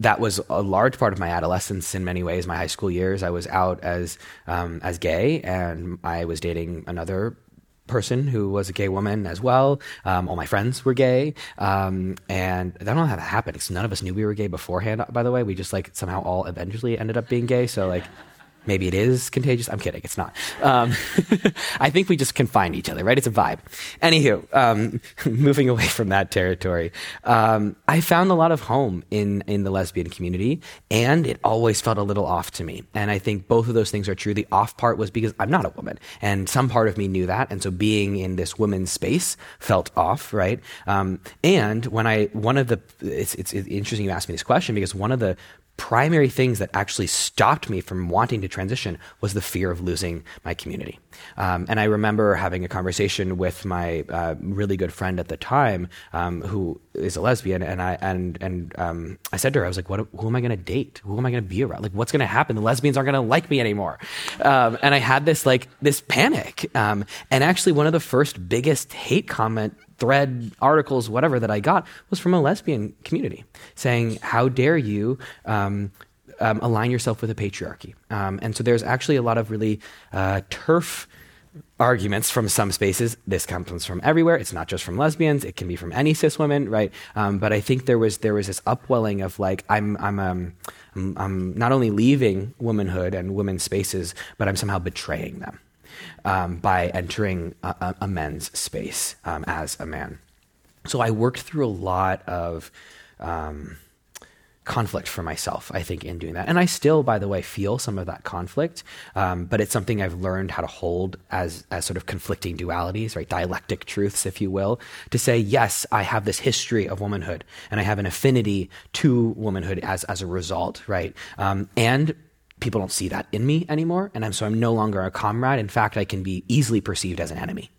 that was a large part of my adolescence in many ways, my high school years. I was out as, um, as gay, and I was dating another person who was a gay woman as well. Um, all my friends were gay, um, and I don't know how that happened because none of us knew we were gay beforehand. By the way, we just like somehow all eventually ended up being gay. So like Maybe it is contagious. I'm kidding. It's not. Um, I think we just can find each other, right? It's a vibe. Anywho, um, moving away from that territory, um, I found a lot of home in, in the lesbian community, and it always felt a little off to me. And I think both of those things are true. The off part was because I'm not a woman, and some part of me knew that. And so being in this women's space felt off, right? Um, and when I, one of the, it's, it's, it's interesting you asked me this question because one of the primary things that actually stopped me from wanting to transition was the fear of losing my community. Um, and I remember having a conversation with my uh, really good friend at the time, um, who is a lesbian, and I and and um, I said to her, I was like, "What? Who am I going to date? Who am I going to be around? Like, what's going to happen? The lesbians aren't going to like me anymore." Um, and I had this like this panic. Um, and actually, one of the first biggest hate comment thread, articles, whatever that I got was from a lesbian community saying, How dare you um, um, align yourself with a patriarchy? Um, and so there's actually a lot of really uh, TERF arguments from some spaces. This comes from everywhere. It's not just from lesbians. It can be from any cis women, right? Um, but I think there was there was this upwelling of like I'm I'm um, I'm, I'm not only leaving womanhood and women's spaces, but I'm somehow betraying them um, by entering a, a men's space um, as a man. So I worked through a lot of um, conflict for myself, I think, in doing that. And I still, by the way, feel some of that conflict, um, but it's something I've learned how to hold as, as sort of conflicting dualities, right? Dialectic truths, if you will, to say, yes, I have this history of womanhood and I have an affinity to womanhood as, as a result, right? Um, and people don't see that in me anymore. And I'm, so I'm no longer a comrade. In fact, I can be easily perceived as an enemy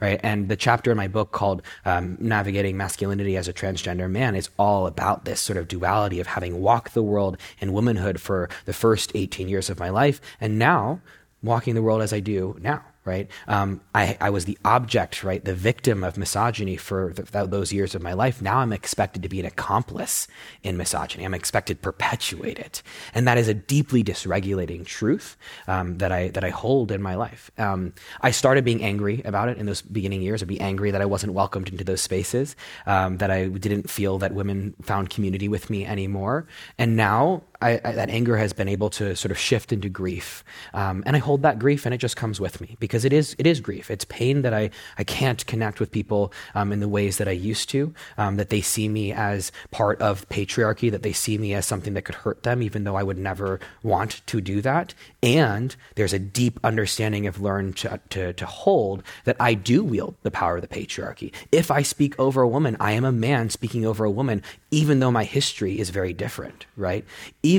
right? And the chapter in my book called um, Navigating Masculinity as a Transgender Man is all about this sort of duality of having walked the world in womanhood for the first 18 years of my life and now walking the world as I do now right? Um, I, I, was the object, right, the victim of misogyny for those years of my life. Now I'm expected to be an accomplice in misogyny. I'm expected to perpetuate it, and that is a deeply dysregulating truth um, that I that I hold in my life. Um, I started being angry about it in those beginning years. I'd be angry that I wasn't welcomed into those spaces, um, that I didn't feel that women found community with me anymore, and now I, I, that anger has been able to sort of shift into grief, um, and I hold that grief, and it just comes with me because it is it is grief. It's pain that I I can't connect with people um, in the ways that I used to. Um, that they see me as part of patriarchy. That they see me as something that could hurt them, even though I would never want to do that. And there's a deep understanding of learned to, to, to hold that I do wield the power of the patriarchy. If I speak over a woman, I am a man speaking over a woman, even though my history is very different, right?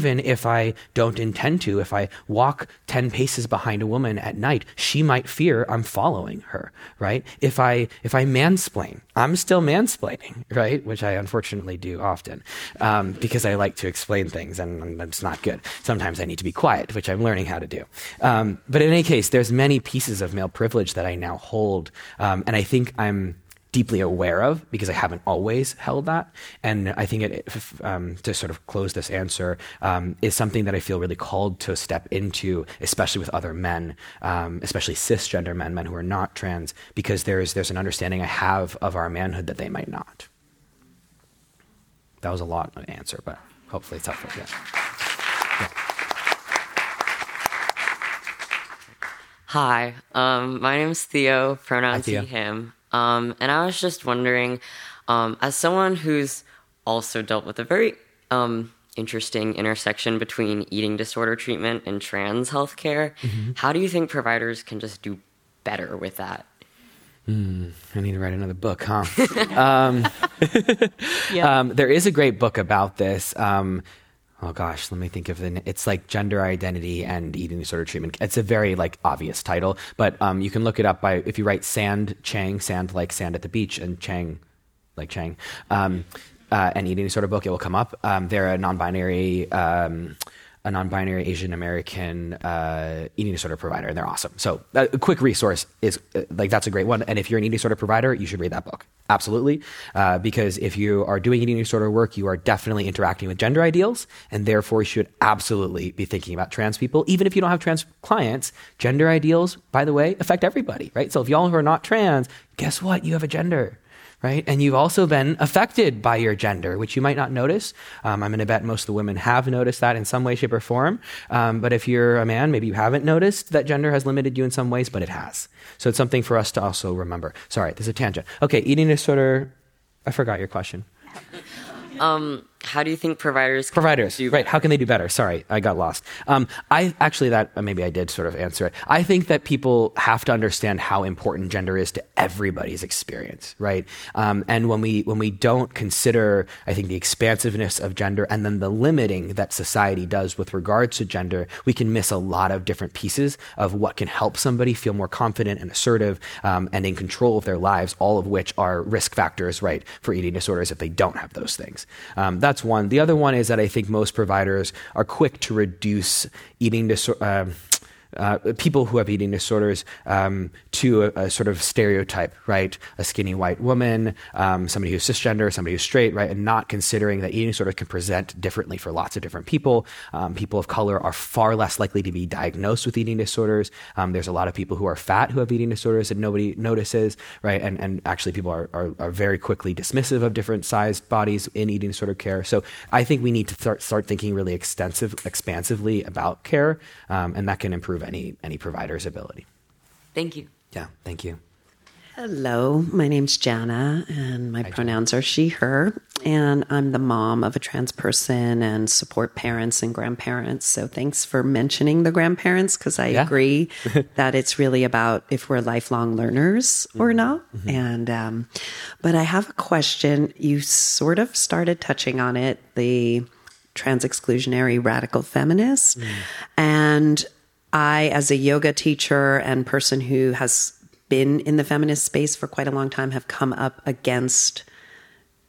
If I don't intend to, if I walk 10 paces behind a woman at night, she might fear I'm following her, right? If I, if I mansplain, I'm still mansplaining, right? Which I unfortunately do often um, because I like to explain things and, and it's not good. Sometimes I need to be quiet, which I'm learning how to do. Um, but in any case, there's many pieces of male privilege that I now hold, um, and I think I'm deeply aware of because I haven't always held that. And I think it, um, to sort of close this answer um, is something that I feel really called to step into, especially with other men, um, especially cisgender men, men who are not trans, because there's there's an understanding I have of our manhood that they might not. That was a lot of answer, but hopefully it's helpful. Yeah. yeah. Hi, um, my is Theo, pronouns he, him. Um, and I was just wondering, um, as someone who's also dealt with a very um, interesting intersection between eating disorder treatment and trans healthcare, mm-hmm. how do you think providers can just do better with that? Mm, I need to write another book, huh? um, yeah. um, there is a great book about this. Um, oh gosh, let me think of the. It's like gender identity and eating disorder treatment. It's a very like obvious title, but um, you can look it up by if you write Sand Chang, sand like sand at the beach, and Chang, like Chang, um, uh, and eating disorder book, it will come up. Um, they're a non-binary. Um, a non-binary Asian American uh, eating disorder provider, and they're awesome. So uh, a quick resource is uh, like that's a great one. And if you're an eating disorder provider, you should read that book absolutely, uh, because if you are doing eating disorder work, you are definitely interacting with gender ideals, and therefore you should absolutely be thinking about trans people. Even if you don't have trans clients, gender ideals, by the way, affect everybody, right? So if y'all who are not trans, guess what? You have a gender right? And you've also been affected by your gender, which you might not notice. Um, I'm going to bet most of the women have noticed that in some way, shape, or form. Um, but if you're a man, maybe you haven't noticed that gender has limited you in some ways, but it has. So it's something for us to also remember. Sorry, this is a tangent. Okay, eating disorder. I forgot your question. Um, how do you think providers providers. right. How can they do better? Sorry i got lost. Um, i actually that uh, maybe i did sort of answer it. I think that people have to understand how important gender is to everybody's experience right? Um, and when we when we don't consider i think the expansiveness of gender and then the limiting that society does with regards to gender we can miss a lot of different pieces of what can help somebody feel more confident and assertive um, and in control of their lives all of which are risk factors right for eating disorders if they don't have those things. Um, that's one. The other one is that I think most providers are quick to reduce eating disorder. Uh, uh, people who have eating disorders um, to a, a, sort of stereotype, right? A skinny white woman, um, somebody who's cisgender, somebody who's straight, right? And not considering that eating disorders can present differently for lots of different people. Um, people of color are far less likely to be diagnosed with eating disorders. Um, there's a lot of people who are fat who have eating disorders that nobody notices, right? And, and actually, people are, are, are very quickly dismissive of different sized bodies in eating disorder care. So I think we need to start, start thinking really extensive, expansively about care, um, and that can improve any any provider's ability. Thank you. Yeah, thank you. Hello, my name's Jana, and my Hi, pronouns Jana. are she, her, and I'm the mom of a trans person and support parents and grandparents. So thanks for mentioning the grandparents because I yeah. agree that it's really about if we're lifelong learners or mm-hmm. not. Mm-hmm. And um, but I have a question. You sort of started touching on it, the trans exclusionary radical feminist, mm. and I, as a yoga teacher and person who has been in the feminist space for quite a long time, have come up against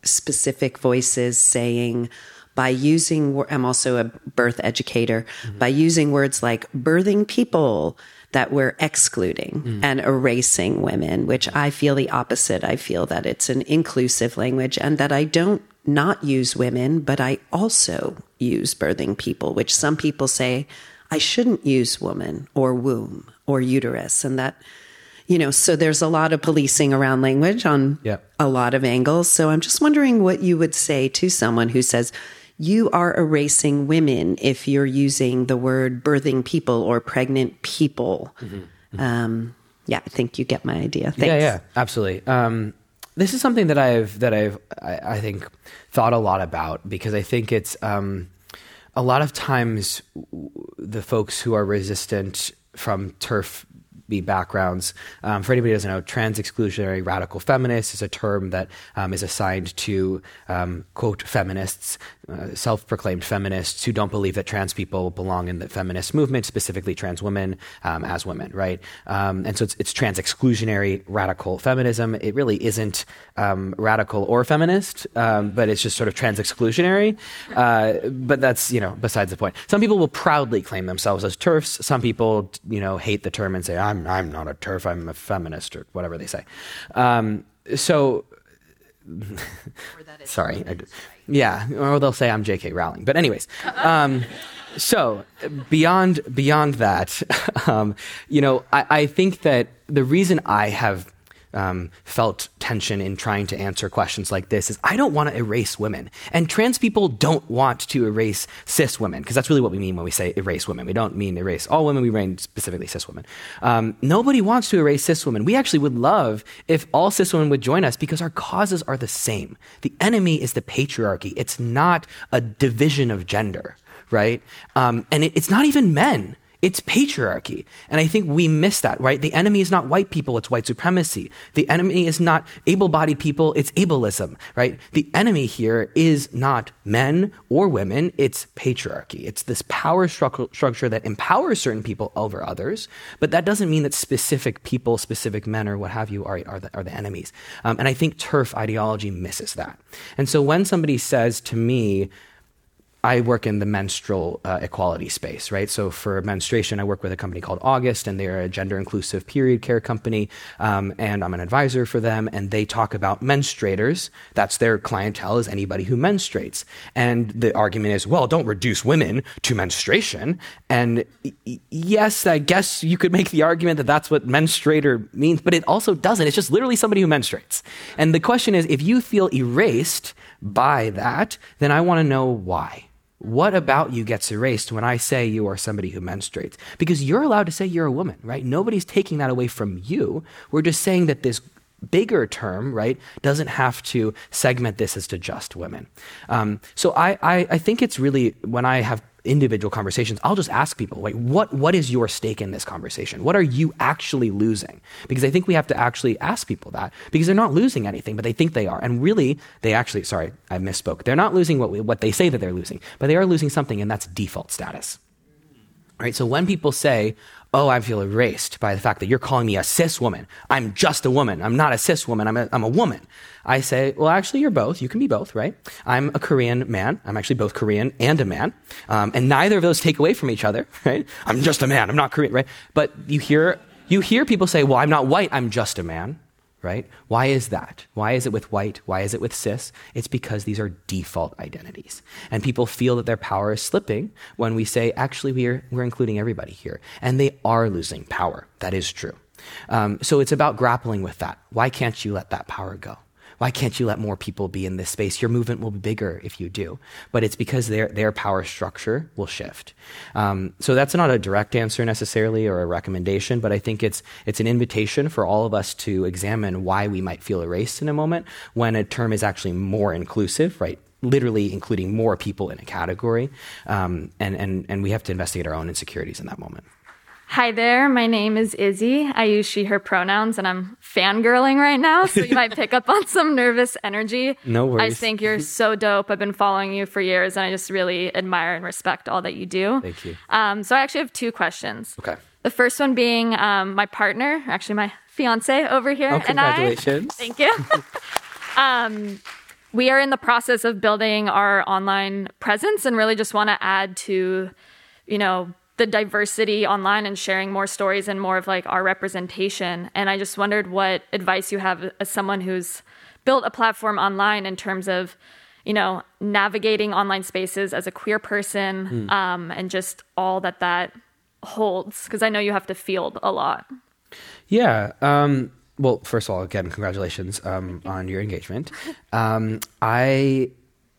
specific voices saying, by using, I'm also a birth educator, mm-hmm. by using words like birthing people, that we're excluding mm. and erasing women, which I feel the opposite. I feel that it's an inclusive language and that I don't not use women, but I also use birthing people, which some people say I shouldn't use woman or womb or uterus. And that, you know, so there's a lot of policing around language on yep. a lot of angles. So I'm just wondering what you would say to someone who says, you are erasing women if you're using the word birthing people or pregnant people. Mm-hmm. Mm-hmm. Um, yeah, I think you get my idea. Thanks. Yeah, yeah, absolutely. Um, this is something that I've that I've I, I, think thought a lot about because I think it's um, a lot of times the folks who are resistant from TERF be backgrounds. Um, for anybody who doesn't know, trans exclusionary radical feminist is a term that um, is assigned to um, quote feminists, uh, self-proclaimed feminists who don't believe that trans people belong in the feminist movement, specifically trans women um, as women, right? Um, and so it's, it's, trans exclusionary radical feminism. It really isn't um, radical or feminist, but it's just sort of trans exclusionary. Uh, but that's you know besides the point. Some people will proudly claim themselves as TERFs. Some people you know hate the term and say I'm I'm I'm not a TERF, I'm a feminist or whatever they say. Um, so. sorry. I, yeah, or they'll say I'm J.K. Rowling. But anyways, um, so beyond beyond that, um, you know, I, I think that the reason I have um, felt tension in trying to answer questions like this is I don't want to erase women. And trans people don't want to erase cis women, because that's really what we mean when we say erase women. We don't mean erase all women, we mean specifically cis women. Um, nobody wants to erase cis women. We actually would love if all cis women would join us because our causes are the same. The enemy is the patriarchy, it's not a division of gender, right? Um, and it, it's not even men. It's patriarchy. And I think we miss that, right? The enemy is not white people, it's white supremacy. The enemy is not able bodied people, it's ableism, right? The enemy here is not men or women, it's patriarchy. It's this power stru- structure that empowers certain people over others, but that doesn't mean that specific people, specific men or what have you, are, are, the, are the enemies. Um, and I think TERF ideology misses that. And so when somebody says to me, I work in the menstrual uh, equality space, right? So for menstruation, I work with a company called August, and they're a gender inclusive period care company. Um, and I'm an advisor for them, and they talk about menstruators. That's their clientele, is anybody who menstruates. And the argument is, well, don't reduce women to menstruation. And yes, I guess you could make the argument that that's what menstruator means, but it also doesn't. It's just literally somebody who menstruates. And the question is, if you feel erased by that, then I want to know why. What about you gets erased when I say you are somebody who menstruates? Because you're allowed to say you're a woman, right? Nobody's taking that away from you. We're just saying that this bigger term, right, doesn't have to segment this as to just women. Um, so I, I, I think it's really when I have individual conversations, I'll just ask people, like, what, what is your stake in this conversation? What are you actually losing? Because I think we have to actually ask people that because they're not losing anything, but they think they are. And really, they actually, sorry, I misspoke. They're not losing what, we, what they say that they're losing, but they are losing something, and that's default status. Right? So when people say, oh, I feel erased by the fact that you're calling me a cis woman. I'm just a woman. I'm not a cis woman. I'm a, I'm a woman. I say, well, actually, you're both. You can be both, right? I'm a Korean man. I'm actually both Korean and a man. Um, and neither of those take away from each other, right? I'm just a man. I'm not Korean, right? But you hear, you hear people say, well, I'm not white. I'm just a man right? Why is that? Why is it with white? Why is it with cis? It's because these are default identities. And people feel that their power is slipping when we say, actually, we're, we're including everybody here. And they are losing power. That is true. Um, so it's about grappling with that. Why can't you let that power go? Why can't you let more people be in this space? Your movement will be bigger if you do. But it's because their, their power structure will shift. Um, so that's not a direct answer necessarily or a recommendation, but I think it's, it's an invitation for all of us to examine why we might feel erased in a moment when a term is actually more inclusive, right? Literally including more people in a category. Um, and, and, and we have to investigate our own insecurities in that moment. Hi there, my name is Izzy. I use she, her pronouns, and I'm fangirling right now, so you might pick up on some nervous energy. No worries. I just think you're so dope. I've been following you for years, and I just really admire and respect all that you do. Thank you. Um, so I actually have two questions. Okay. The first one being um, my partner, actually my fiance over here, Oh, and I. congratulations. Thank you. um, we are in the process of building our online presence, and really just want to add to, you know, the diversity online and sharing more stories and more of like our representation. And I just wondered what advice you have as someone who's built a platform online in terms of, you know, navigating online spaces as a queer person um, and just all that that holds. Because I know you have to field a lot. Yeah. Um, well, first of all, again, congratulations um, on your engagement. Um, I,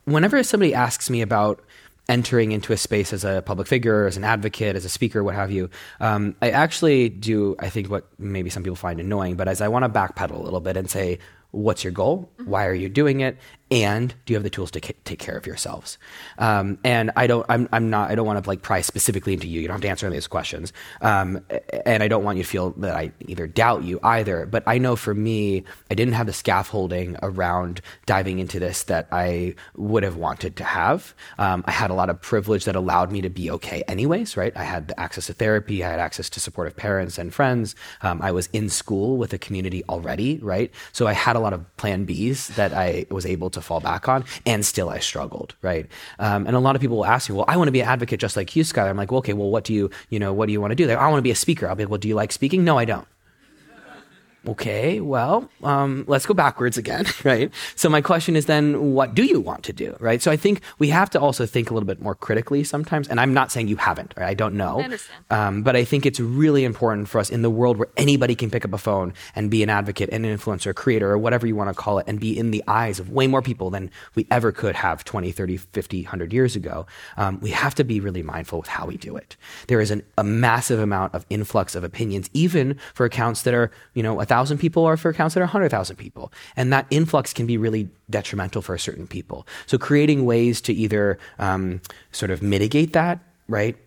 whenever somebody asks me about entering into a space as a public figure, as an advocate, as a speaker, what have you, um, I actually do. I think what maybe some people find annoying, but as I want to backpedal a little bit and say, what's your goal? Why are you doing it? And do you have the tools to take care of yourselves? Um, and I don't, I'm, I'm not, I don't want to like pry specifically into you. You don't have to answer any of these questions. Um, and I don't want you to feel that I either doubt you either. But I know for me, I didn't have the scaffolding around diving into this that I would have wanted to have. Um, I had a lot of privilege that allowed me to be okay anyways, right? I had the access to therapy. I had access to supportive parents and friends. Um, I was in school with a community already, right? So I had a lot of plan Bs that I was able to fall back on, and still I struggled, right? Um, and a lot of people will ask me, well, I want to be an advocate just like you, Schuyler. I'm like, well, okay, well, what do you, you know, what do you want to do? They're, I want to be a speaker. I'll be like, well, do you like speaking? No, I don't okay, well, um, let's go backwards again, right? So my question is then, what do you want to do, right? So I think we have to also think a little bit more critically sometimes. And I'm not saying you haven't, right? I don't know. I understand. Um, but I think it's really important for us in the world where anybody can pick up a phone and be an advocate, and an influencer, creator, or whatever you want to call it, and be in the eyes of way more people than we ever could have 20, 30, 50, 100 years ago. Um, we have to be really mindful with how we do it. There is an, a massive amount of influx of opinions, even for accounts that are, you know, a thousand people or for accounts that are 100,000 people. And that influx can be really detrimental for certain people. So creating ways to either um, sort of mitigate that, right?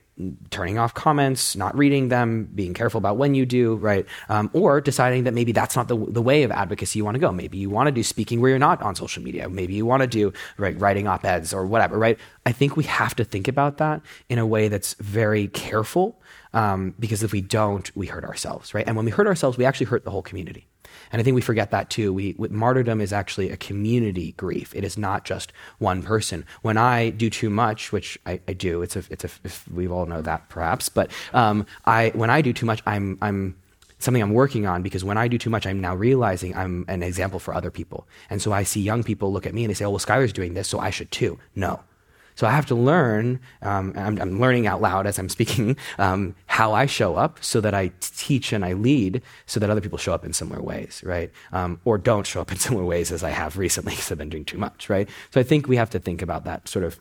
turning off comments, not reading them, being careful about when you do, right? Um, or deciding that maybe that's not the, the way of advocacy you want to go. Maybe you want to do speaking where you're not on social media. Maybe you want to do right, writing op eds or whatever, right? I think we have to think about that in a way that's very careful um, because if we don't, we hurt ourselves, right? And when we hurt ourselves, we actually hurt the whole community. And I think we forget that too. We, martyrdom is actually a community grief. It is not just one person. When I do too much, which I, I do, it's a, it's a, we all know that perhaps, but um, I, when I do too much, I'm, I'm, something I'm working on because when I do too much, I'm now realizing I'm an example for other people. And so I see young people look at me and they say, oh, well, Schuyler's doing this, so I should too. No. So I have to learn, um, I'm, I'm, learning out loud as I'm speaking, um, how I show up so that I teach and I lead so that other people show up in similar ways, right? Um, or don't show up in similar ways as I have recently because I've been doing too much, right? So I think we have to think about that sort of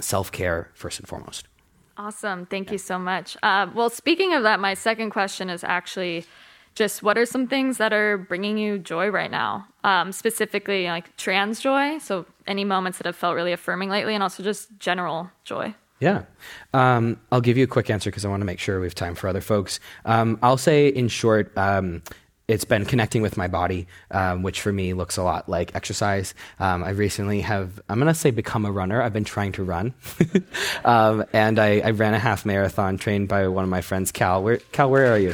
self care first and foremost. Awesome. Thank you so much. Uh, well, speaking of that, my second question is actually just what are some things that are bringing you joy right now? Um, specifically, like trans joy. So, any moments that have felt really affirming lately, and also just general joy. Yeah. Um, I'll give you a quick answer because I want to make sure we have time for other folks. Um, I'll say, in short, um, it's been connecting with my body, um, which for me looks a lot like exercise. Um, I recently have, I'm going to say, become a runner. I've been trying to run, um, and I, I, ran a half marathon trained by one of my friends, Cal. Where, Cal, where are you?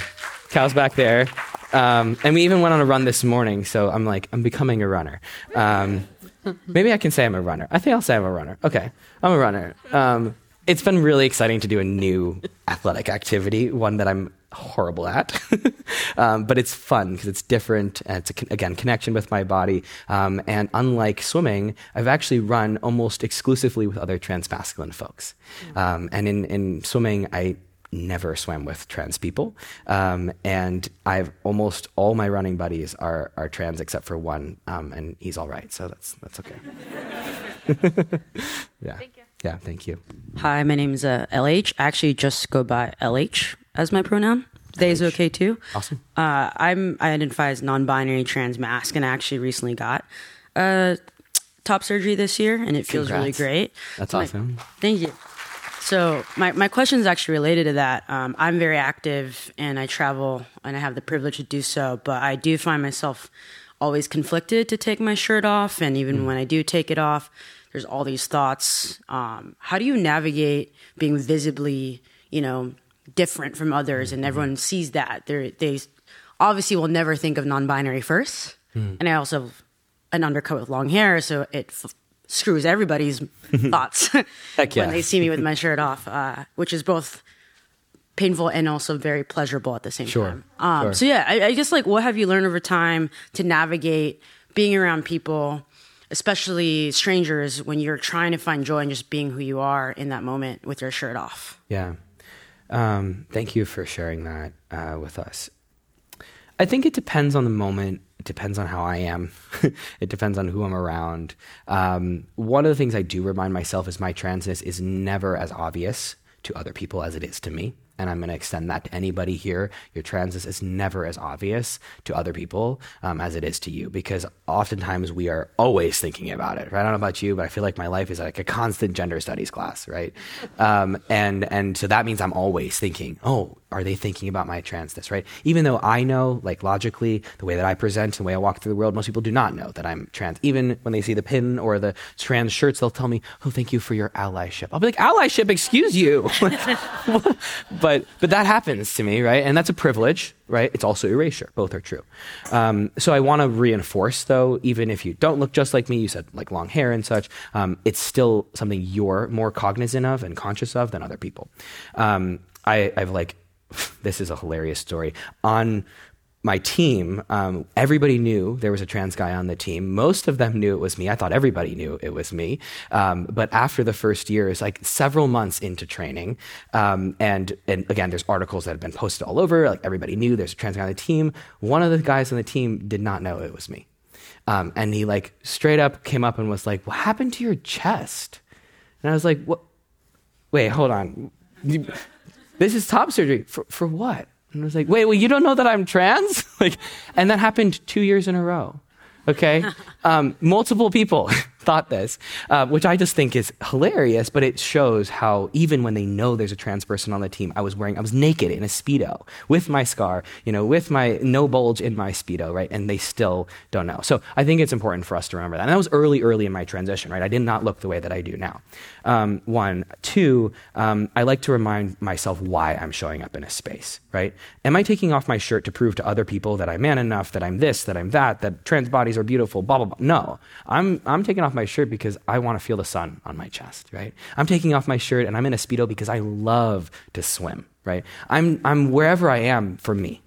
Cal's back there, um, and we even went on a run this morning. So I'm like, I'm becoming a runner. Um, maybe I can say I'm a runner. I think I'll say I'm a runner. Okay, I'm a runner. Um, it's been really exciting to do a new athletic activity, one that I'm horrible at, um, but it's fun because it's different and it's a, again connection with my body. Um, and unlike swimming, I've actually run almost exclusively with other transmasculine folks. Um, and in in swimming, I never swam with trans people, um, and I've almost all my running buddies are are trans except for one, um, and he's all right, so that's that's okay. yeah. Thank you. Yeah, thank you. Hi, my name is uh, LH. I actually just go by LH as my pronoun. They is okay too. Awesome. Uh, I'm I identify as non-binary transmasc, and I actually recently got uh, top surgery this year, and it feels Congrats. really great. That's My- awesome. Thank you. So my, my question is actually related to that. Um, I'm very active and I travel and I have the privilege to do so, but I do find myself always conflicted to take my shirt off. And even when I do take it off, there's all these thoughts. Um, how do you navigate being visibly, you know, different from others and everyone sees that? They're, they obviously will never think of non-binary first. And I also have an undercoat with long hair, so it f- screws everybody's thoughts yeah. when they see me with my shirt off, uh, which is both painful and also very pleasurable at the same Sure, time. Um, sure. So yeah, I, I guess like what have you learned over time to navigate being around people, especially strangers, when you're trying to find joy in just being who you are in that moment with your shirt off? Yeah. Um, thank you for sharing that uh, with us. I think it depends on the moment. It depends on how I am. it depends on who I'm around. Um, one of the things I do remind myself is my transness is never as obvious to other people as it is to me. And I'm going to extend that to anybody here. Your transness is never as obvious to other people um, as it is to you because oftentimes we are always thinking about it. Right? I don't know about you, but I feel like my life is like a constant gender studies class, right? Um, and and so that means I'm always thinking, oh, are they thinking about my transness, right? Even though I know, like logically, the way that I present and the way I walk through the world, most people do not know that I'm trans. Even when they see the pin or the trans shirts, they'll tell me, "Oh, thank you for your allyship." I'll be like, "Allyship? Excuse you." but but that happens to me, right? And that's a privilege, right? It's also erasure. Both are true. Um, so I want to reinforce, though, even if you don't look just like me, you said like long hair and such. Um, it's still something you're more cognizant of and conscious of than other people. Um, I, I've like this is a hilarious story. On my team, um, everybody knew there was a trans guy on the team. Most of them knew it was me. I thought everybody knew it was me. Um, but after the first year, it's like several months into training. Um, and, and again, there's articles that have been posted all over. Like everybody knew there's a trans guy on the team. One of the guys on the team did not know it was me. Um, and he like straight up came up and was like, what happened to your chest? And I was like, what? Wait, hold on. This is top surgery for for what? And I was like, wait, well, you don't know that I'm trans? like, and that happened two years in a row. Okay, um, multiple people thought this, uh, which I just think is hilarious. But it shows how even when they know there's a trans person on the team, I was wearing, I was naked in a speedo with my scar, you know, with my no bulge in my speedo, right? And they still don't know. So I think it's important for us to remember that. And that was early, early in my transition, right? I did not look the way that I do now. Um, one, two, um, I like to remind myself why I'm showing up in a space, right? Am I taking off my shirt to prove to other people that I'm man enough, that I'm this, that I'm that, that trans bodies are beautiful, blah, blah, blah? No. I'm, I'm taking off my shirt because I want to feel the sun on my chest, right? I'm taking off my shirt and I'm in a Speedo because I love to swim, right? I'm, I'm wherever I am for me.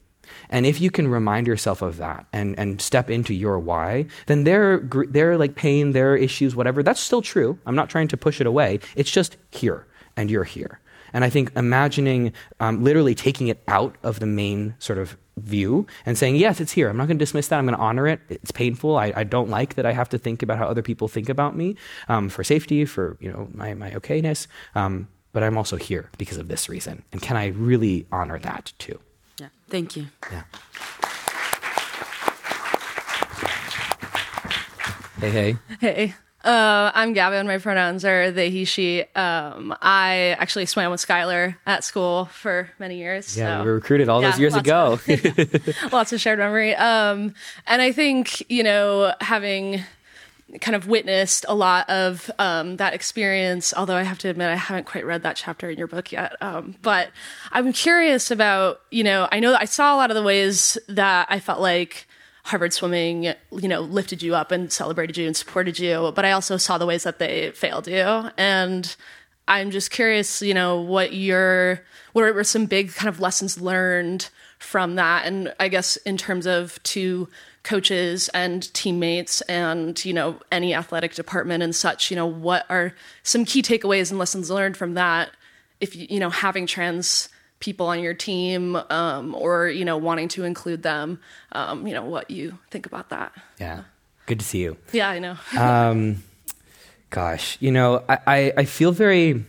And if you can remind yourself of that and, and step into your why, then their, their like pain, their issues, whatever, that's still true. I'm not trying to push it away. It's just here and you're here. And I think imagining um, literally taking it out of the main sort of view and saying, yes, it's here. I'm not going to dismiss that. I'm going to honor it. It's painful. I, I don't like that I have to think about how other people think about me um, for safety, for you know my, my okayness. Um, but I'm also here because of this reason. And can I really honor that too? Yeah. Thank you. Yeah. Hey, hey. Hey, Uh, I'm Gavin. My pronouns are they, he, she. Um, I actually swam with Schuyler at school for many years. Yeah, so. we were recruited all Yeah, those years lots ago. of- lots of shared memory. Um, and I think, you know, having kind of witnessed a lot of um, that experience, although I have to admit I haven't quite read that chapter in your book yet. Um, but I'm curious about, you know, I know that I saw a lot of the ways that I felt like Harvard Swimming, you know, lifted you up and celebrated you and supported you, but I also saw the ways that they failed you. And I'm just curious, you know, what your what were some big kind of lessons learned from that, and I guess in terms of to coaches and teammates and you know any athletic department and such, you know, what are some key takeaways and lessons learned from that? If you you know having trans people on your team um, or you know wanting to include them, um, you know what you think about that. yeah. Good to see you. Yeah, I know. Um, gosh, you know, I, I, I feel very,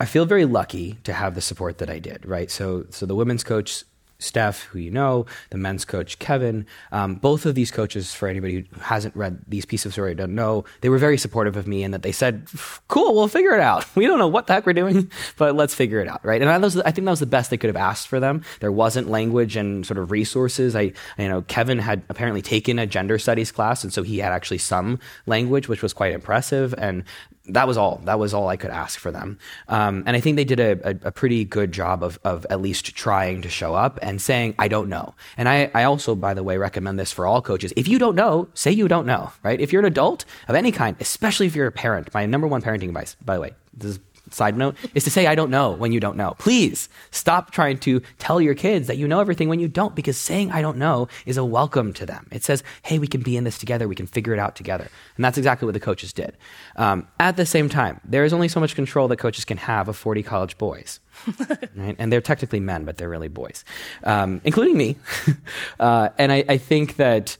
I feel very lucky to have the support that I did. Right. So, so the women's coach Steph, who you know, the men's coach Kevin, um, both of these coaches, for anybody who hasn't read these pieces of story, don't know, they were very supportive of me and that they said, "Cool, we'll figure it out. We don't know what the heck we're doing, but let's figure it out." Right. And I, was, I think that was the best they could have asked for them. There wasn't language and sort of resources. I, you know, Kevin had apparently taken a gender studies class, and so he had actually some language, which was quite impressive. And that was all. That was all I could ask for them. Um, and I think they did a, a, a, pretty good job of, of at least trying to show up and saying, I don't know. And I, I also, by the way, recommend this for all coaches. If you don't know, say you don't know, right? If you're an adult of any kind, especially if you're a parent, my number one parenting advice, by the way, this is side note is to say I don't know when you don't know. Please stop trying to tell your kids that you know everything when you don't because saying I don't know is a welcome to them. It says, "Hey, we can be in this together. We can figure it out together." And that's exactly what the coaches did. Um, at the same time, there is only so much control that coaches can have of 40 college boys. right? And they're technically men, but they're really boys, um, including me. uh, and I, I think that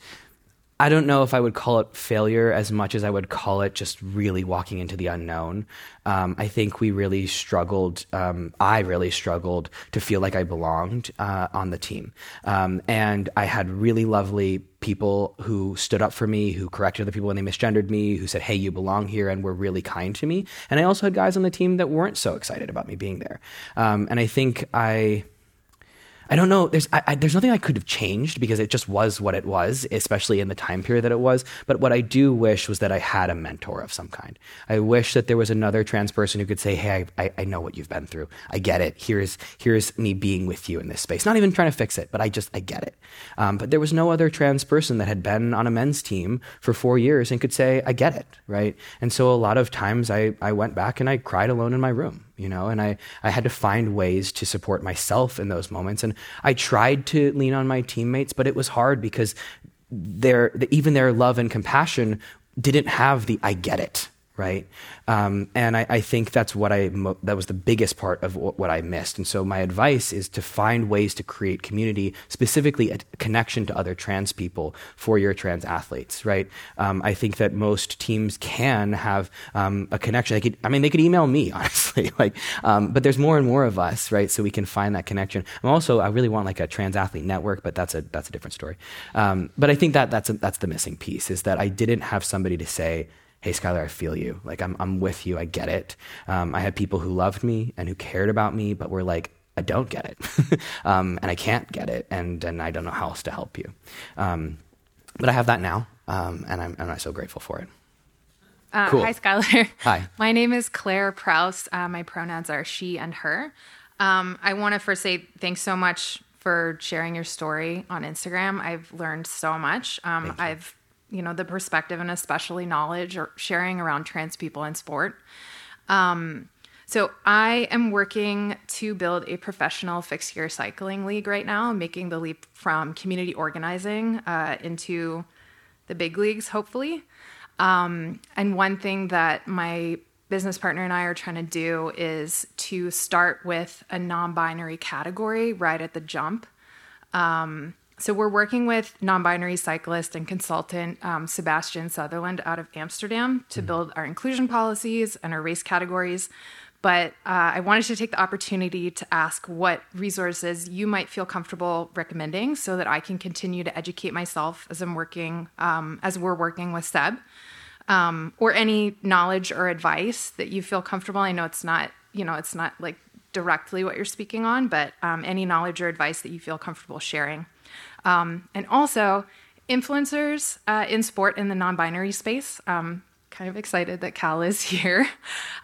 I don't know if I would call it failure as much as I would call it just really walking into the unknown. Um, I think we really struggled. Um, I really struggled to feel like I belonged uh, on the team. Um, and I had really lovely people who stood up for me, who corrected other people when they misgendered me, who said, hey, you belong here, and were really kind to me. And I also had guys on the team that weren't so excited about me being there. Um, and I think I. I don't know. There's I, I, there's nothing I could have changed because it just was what it was, especially in the time period that it was. But what I do wish was that I had a mentor of some kind. I wish that there was another trans person who could say, "Hey, I, I, know what you've been through. I get it. Here's here's me being with you in this space. Not even trying to fix it, but I just I get it." Um, but there was no other trans person that had been on a men's team for four years and could say, "I get it." Right. And so a lot of times I I went back and I cried alone in my room you know? And i i had to find ways to support myself in those moments. And i tried to lean on my teammates but it was hard because their even their love and compassion didn't have the i get it right um, and I, I, think that's what I mo- that was the biggest part of w- what I missed. And so my advice is to find ways to create community, specifically a connection to other trans people for your trans athletes. Right? Um, I think that most teams can have um, a connection. They could, I mean, they could email me honestly, like, um, but there's more and more of us, right? So we can find that connection. I'm also I really want like a trans athlete network, but that's a that's a different story. Um, but I think that that's a, that's the missing piece is that I didn't have somebody to say hey schuyler i feel you like i'm, I'm with you i get it um, i had people who loved me and who cared about me but were like i don't get it um, and i can't get it and, and i don't know how else to help you um, but i have that now um, and, I'm, and i'm so grateful for it uh, cool. Hi, Schuyler. Hi. My name is Claire Prouse. Uh, my pronouns are she and her. Um, I want to first say thanks so much for sharing your story on Instagram. I've learned so much. Um, I've you know the perspective and especially knowledge or sharing around trans people in sport. Um, so i am working to build a professional fixed gear cycling league right now making the leap from community organizing uh, into the big leagues hopefully. Um, and one thing that my business partner and i are trying to do is to start with a non-binary category right at the jump. Um, so we're working with non-binary cyclist and consultant um, Sebastian Sutherland out of Amsterdam to mm-hmm. build our inclusion policies and our race categories. But uh, I wanted to take the opportunity to ask what resources you might feel comfortable recommending, so that I can continue to educate myself as I'm working, um, as we're working with Seb. um, or any knowledge or advice that you feel comfortable. I know it's not, you know, it's not like directly what you're speaking on, but um, any knowledge or advice that you feel comfortable sharing. Um, and also, influencers uh, in sport in the non binary space. Um, kind of excited that Cal is here.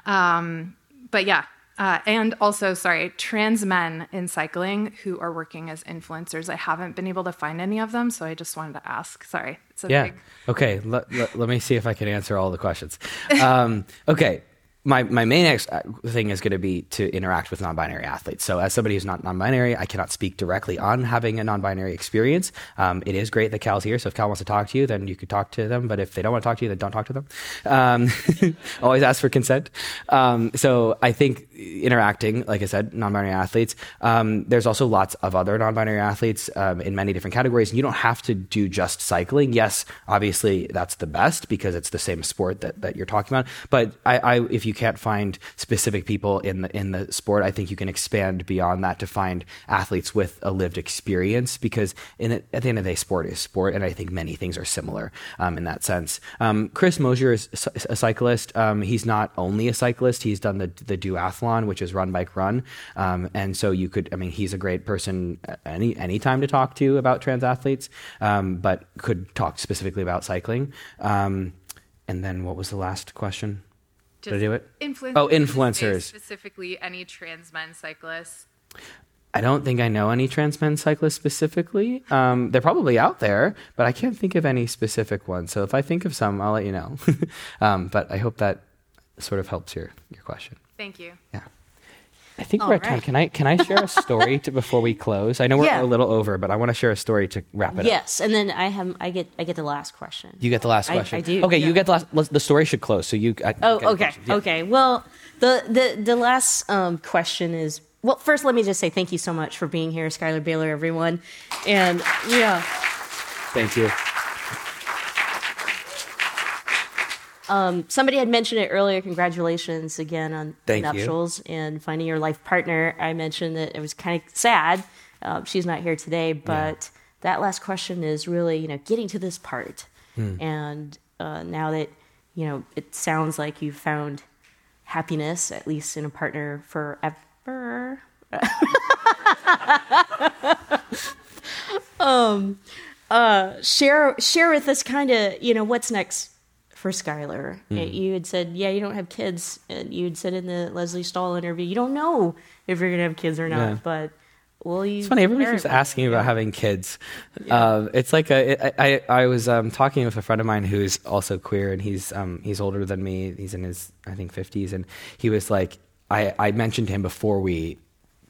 Um, but yeah, uh, and also, sorry, trans men in cycling who are working as influencers. I haven't been able to find any of them, so I just wanted to ask. Sorry. yeah. Big... Okay. Let, let, let, me see if I can answer all the questions. Um, okay my, my main ex- uh, thing is going to be to interact with non-binary athletes. So as somebody who's not non-binary, I cannot speak directly on having a non-binary experience. Um, it is great that Cal's here. So if Cal wants to talk to you, then you could talk to them. But if they don't want to talk to you, then don't talk to them. Um, always ask for consent. Um, so I think interacting, like I said, non-binary athletes. Um, there's also lots of other non-binary athletes um, in many different categories. You don't have to do just cycling. Yes, obviously that's the best because it's the same sport that, that you're talking about. But I, I if you can't find specific people in the in the sport, I think you can expand beyond that to find athletes with a lived experience because in at the end of the day, sport is sport, and I think many things are similar um, in that sense. Um, Chris Mosier is a cyclist. Um, he's not only a cyclist; he's done the the duathlon, which is run bike run, um, and so you could. I mean, he's a great person any any time to talk to about trans athletes, um, but could talk specifically about cycling. And then what was the last question? Just Did I do it? Influencers. Oh, influencers. Specifically, any trans men cyclists. I don't think I know any trans men cyclists specifically. Um, they're probably out there, but I can't think of any specific ones. So if I think of some, I'll let you know. um, but I hope that sort of helps your, your question. Thank you. Yeah. I think All we're at right. time. Can I can I share a story to, before we close? I know we're yeah. a little over, but I want to share a story to wrap it yes, up. Yes, and then I have I get I get the last question. You get the last question. I, I do. Okay, yeah. you get the last. The story should close. So you. I, oh, okay, yeah. okay. Well, the the the last um, question is. Well, first, let me just say thank you so much for being here, Schuyler Bailar, everyone, and yeah. Thank you. Um, somebody had mentioned it earlier. Congratulations again on Thank nuptials you. and finding your life partner. I mentioned that it was kind of sad. Uh, she's not here today, but yeah. that last question is really, you know, getting to this part. Hmm. And uh, now that, you know, it sounds like you've found happiness, at least in a partner forever. um, uh, share share with us kind of, you know, what's next for Schuyler. Mm. You had said, yeah, you don't have kids. And you had said in the Lesley Stahl interview, you don't know if you're going to have kids or not, yeah. but well, you. It's funny. Everybody keeps asking about having kids. Yeah. Uh, it's like I was um, talking with a friend of mine who's also queer, and he's um, he's older than me. He's in his I think fifties, and he was like, I I mentioned to him before we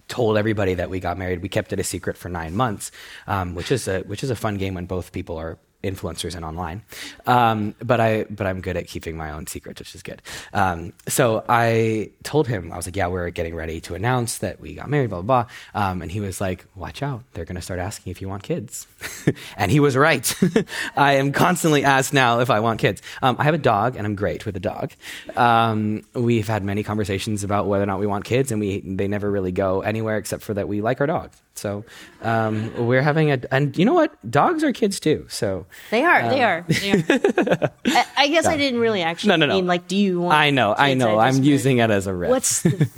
told everybody that we got married. We kept it a secret for nine months, um, which is a which is a fun game when both people are influencers and online. Um, but I but I'm good at keeping my own secrets, which is good. Um, so I told him I was like, yeah, we're getting ready to announce that we got married, blah blah blah. Um, and he was like, watch out, they're going to start asking if you want kids. and he was right. I am constantly asked now if I want kids. Um, I have a dog, and I'm great with a dog. Um, we've had many conversations about whether or not we want kids, and we they never really go anywhere except for that we like our dog. So um, we're having a, and you know what? Dogs are kids too. So they are. Um, they are. They are. I, I, guess no. I didn't really actually. No, no, no. mean like, do you want? I know. I know. I am using it as a riff. What's the,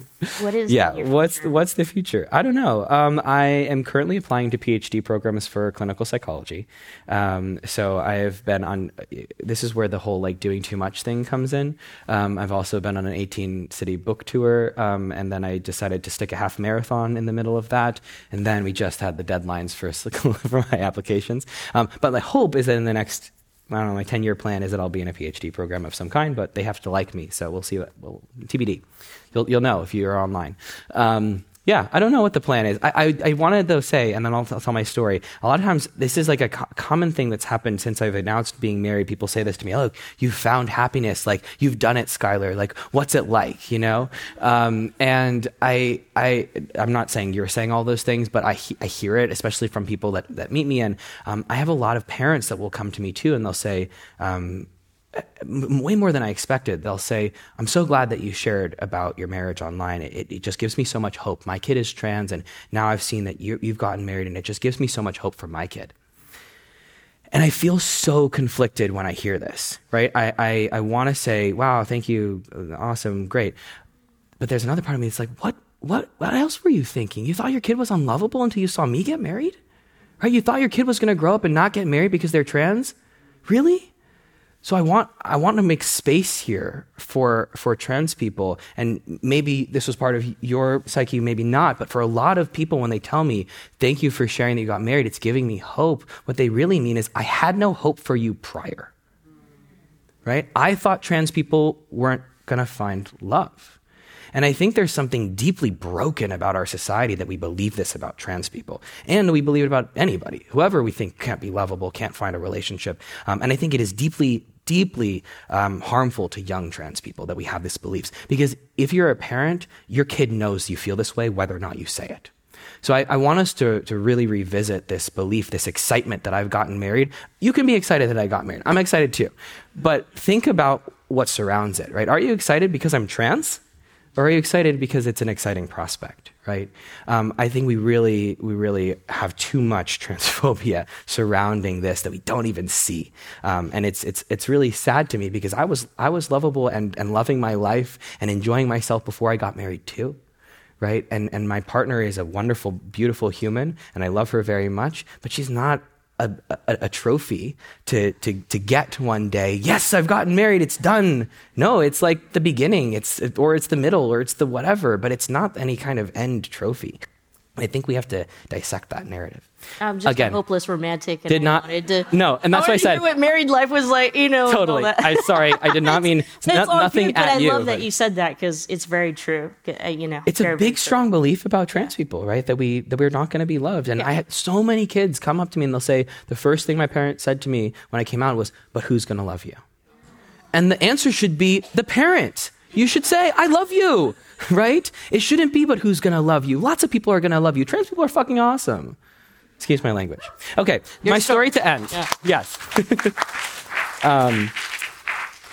what is? yeah. What's what's the future? I don't know. Um, I am currently applying to PhD programs for clinical psychology. Um, so I have been on. This is where the whole like doing too much thing comes in. Um, I've also been on an 18 city book tour, um, and then I decided to stick a half marathon in the middle of that, and then we just had the deadlines for for my applications. Um, but my hope is that in the next I don't know, my 10 year plan is that I'll be in a PhD program of some kind, but they have to like me. So we'll see what, well, TBD. You'll, you'll know if you're online. Um, yeah, I don't know what the plan is. I, I, I wanted to say, and then I'll, I'll, tell my story. A lot of times, this is like a co- common thing that's happened since I've announced being married. People say this to me, "Oh, you found happiness. Like you've done it, Schuyler. Like what's it like? You know?" Um, and I, I, I'm not saying you're saying all those things, but I, he- I hear it, especially from people that that meet me. And um, I have a lot of parents that will come to me too, and they'll say. Um, way more than I expected. They'll say, I'm so glad that you shared about your marriage online. It, it just gives me so much hope. My kid is trans, and now I've seen that you, you've gotten married, and it just gives me so much hope for my kid. And I feel so conflicted when I hear this, right? I, I, I want to say, wow, thank you, awesome, great. But there's another part of me that's like, what, what, what else were you thinking? You thought your kid was unlovable until you saw me get married? Right? You thought your kid was going to grow up and not get married because they're trans? Really? So I want I want to make space here for for trans people, and maybe this was part of your psyche, maybe not. But for a lot of people, when they tell me thank you for sharing that you got married, it's giving me hope. What they really mean is I had no hope for you prior. Right? I thought trans people weren't gonna find love. And I think there's something deeply broken about our society that we believe this about trans people. And we believe it about anybody, whoever we think can't be lovable, can't find a relationship. Um, and I think it is deeply, deeply um, harmful to young trans people that we have this beliefs. Because if you're a parent, your kid knows you feel this way, whether or not you say it. So I, I, want us to, to really revisit this belief, this excitement that I've gotten married. You can be excited that I got married. I'm excited too. But think about what surrounds it, right? Are you excited because I'm trans? Or are you excited because it's an exciting prospect, right? Um, I think we really, we really have too much transphobia surrounding this that we don't even see, um, and it's it's it's really sad to me because I was I was lovable and and loving my life and enjoying myself before I got married too, right? And and my partner is a wonderful, beautiful human, and I love her very much, but she's not a, a, a, trophy to, to, to get one day. Yes, I've gotten married. It's done. No, it's like the beginning. It's, or it's the middle or it's the whatever, but it's not any kind of end trophy. I think we have to dissect that narrative. I'm just Again, hopeless romantic. did not. To, no, and that's I what I said. what married life was like, you know. Totally. I'm sorry, I did not mean it's, no, nothing good, at but I you. love that you said that because it's very true. Uh, you know, it's a big, strong belief about trans people, right? That we that we're not going to be loved. And yeah. I had so many kids come up to me and they'll say the first thing my parents said to me when I came out was, "But who's going to love you?" And the answer should be the parent. You should say, "I love you." right? It shouldn't be, but who's going to love you? Lots of people are going to love you. Trans people are fucking awesome. Excuse my language. Okay, You're my so- story to end. Yeah. Yes. um,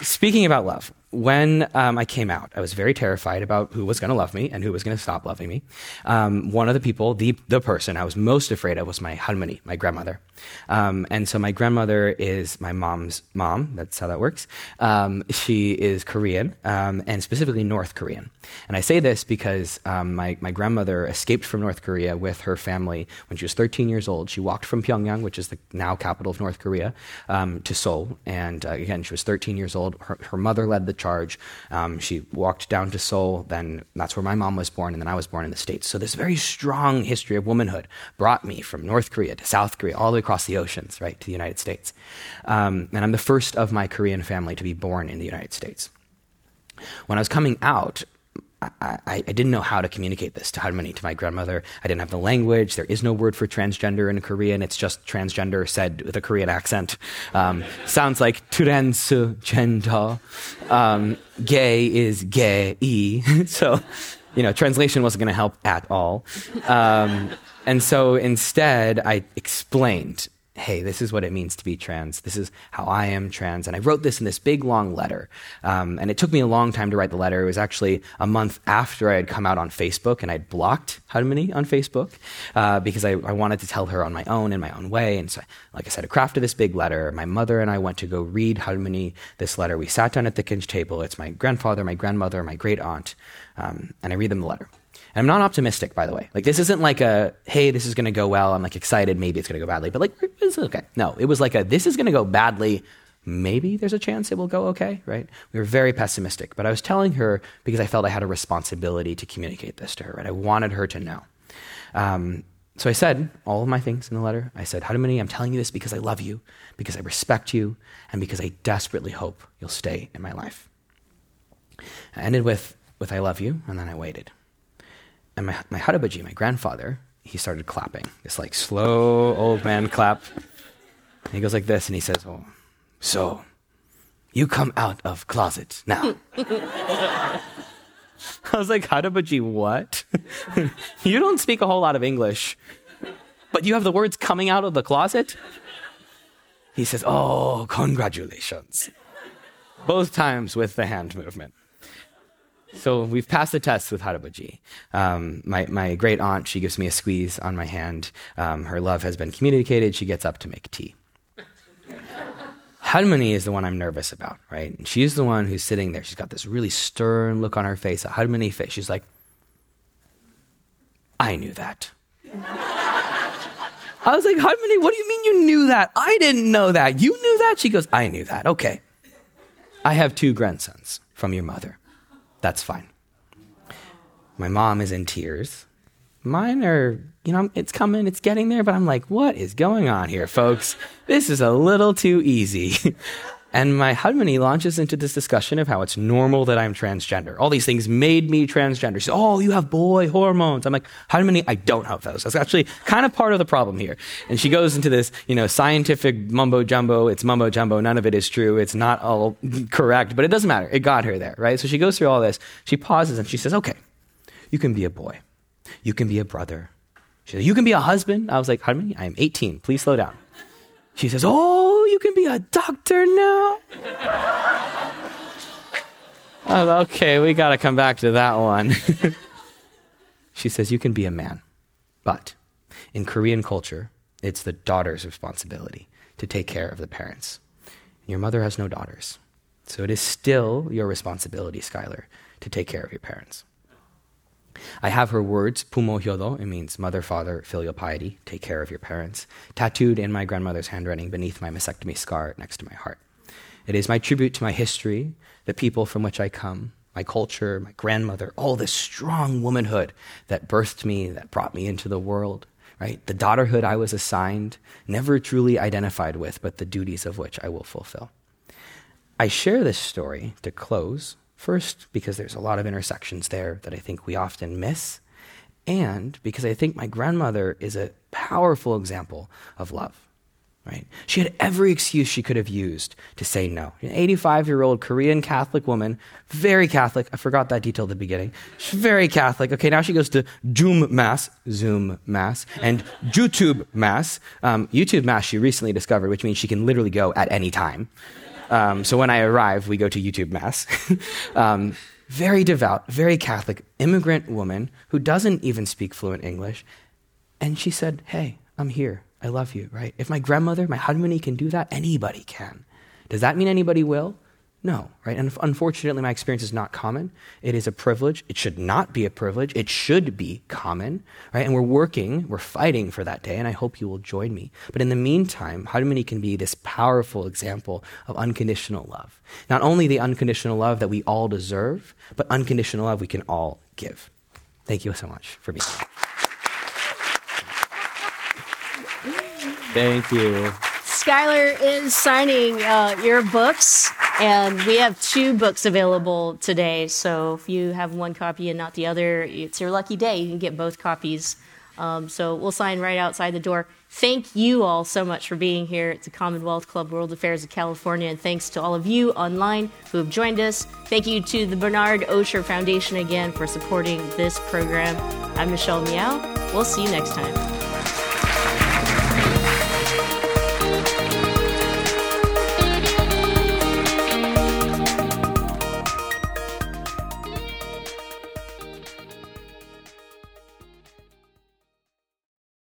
speaking about love, when um, I came out, I was very terrified about who was going to love me and who was going to stop loving me. Um, one of the people, the, the person I was most afraid of was my halmoni, my grandmother. Um, and so my grandmother is my mom's mom. That's how that works. Um, she is Korean um, and specifically North Korean. And I say this because um, my, my grandmother escaped from North Korea with her family when she was 13 years old. She walked from Pyongyang, which is the now capital of North Korea, to Seoul. And uh, again, she was 13 years old. Her, her mother led the charge. Um, she walked down to Seoul, then that's where my mom was born, and then I was born in the States. So this very strong history of womanhood brought me from North Korea to South Korea, all the way across the oceans, right, to the United States. Um, and I'm the first of my Korean family to be born in the United States. When I was coming out, I, I, didn't know how to communicate this to to my grandmother. I didn't have the language. There is no word for transgender in Korean. It's just transgender said with a Korean accent. Um, sounds like transgender. Um, gay is gay. so, you know, translation wasn't going to help at all. Um, and so instead, I explained hey, this is what it means to be trans. This is how I am trans. And I wrote this in this big long letter. Um, and it took me a long time to write the letter. It was actually a month after I had come out on Facebook and I'd blocked Halmoni on Facebook uh, because I, I, wanted to tell her on my own in my own way. And so, like I said, I crafted this big letter. My mother and I went to go read Halmoni this letter. We sat down at the kitchen table. It's my grandfather, my grandmother, my great aunt. Um, and I read them the letter. I'm not optimistic, by the way. Like, this isn't like a, hey, this is going to go well. I'm like excited. Maybe it's going to go badly. But like, it's okay. No, it was like a, this is going to go badly. Maybe there's a chance it will go okay, right? We were very pessimistic. But I was telling her because I felt I had a responsibility to communicate this to her, right? I wanted her to know. Um, so I said all of my things in the letter. I said, Halmoni, I'm telling you this because I love you, because I respect you, and because I desperately hope you'll stay in my life. I ended with, with I love you, and then I waited. And my, my Harabaji, my grandfather, he started clapping, this like slow old man clap. And he goes like this, and he says, Oh, so you come out of closet now. I was like, Harabaji, what? you don't speak a whole lot of English, but you have the words coming out of the closet? He says, Oh, congratulations. Both times with the hand movement. So we've passed the test with Harabaji. Um, my, my great aunt, she gives me a squeeze on my hand. Um, her love has been communicated. She gets up to make tea. Halmoni is the one I'm nervous about, right? And she's the one who's sitting there. She's got this really stern look on her face, a Halmoni face. She's like, I knew that. I was like, Halmoni, what do you mean you knew that? I didn't know that. You knew that? She goes, I knew that. Okay. I have two grandsons from your mother. That's fine. My mom is in tears. Mine are, you know, it's coming, it's getting there, but I'm like, what is going on here, folks? This is a little too easy. And my halmoni launches into this discussion of how it's normal that I'm transgender. All these things made me transgender. She says, Oh, you have boy hormones. I'm like, halmoni, I don't have those. That's actually kind of part of the problem here. And she goes into this, you know, scientific mumbo jumbo. It's mumbo jumbo. None of it is true. It's not all correct, but it doesn't matter. It got her there, right? So she goes through all this. She pauses and she says, Okay, you can be a boy. You can be a brother. She says, You can be a husband. I was like, Halmoni, I am 18. Please slow down. She says, Oh, you can be a doctor now? oh, okay, we got to come back to that one. she says, You can be a man. But in Korean culture, it's the daughter's responsibility to take care of the parents. Your mother has no daughters. So it is still your responsibility, Schuyler, to take care of your parents. I have her words, pumo hyodo, it means mother, father, filial piety, take care of your parents, tattooed in my grandmother's handwriting beneath my mastectomy scar next to my heart. It is my tribute to my history, the people from which I come, my culture, my grandmother, all this strong womanhood that birthed me, that brought me into the world, right? The daughterhood I was assigned, never truly identified with, but the duties of which I will fulfill. I share this story to close First, because there's a lot of intersections there that I think we often miss, and because I think my grandmother is a powerful example of love. Right? She had every excuse she could have used to say no. An 85 year old Korean Catholic woman, very Catholic. I forgot that detail at the beginning. She's very Catholic. Okay, now she goes to Zoom Mass, Zoom Mass, and YouTube Mass. Um, YouTube Mass she recently discovered, which means she can literally go at any time. Um, so when I arrive, we go to YouTube Mass. um, very devout, very Catholic, immigrant woman who doesn't even speak fluent English. And she said, Hey, I'm here. I love you, right? If my grandmother, my halmoni can do that, anybody can. Does that mean anybody will? No, right? And unfortunately, my experience is not common. It is a privilege. It should not be a privilege. It should be common, right? And we're working, we're fighting for that day, and I hope you will join me. But in the meantime, halmoni can be this powerful example of unconditional love. Not only the unconditional love that we all deserve, but unconditional love we can all give. Thank you so much for being here. Thank you. Schuyler is signing uh, your books, and we have two books available today. So if you have one copy and not the other, it's your lucky day. You can get both copies. Um, so we'll sign right outside the door. Thank you all so much for being here at the Commonwealth Club World Affairs of California, and thanks to all of you online who have joined us. Thank you to the Bernard Osher Foundation again for supporting this program. I'm Michelle Meow. We'll see you next time.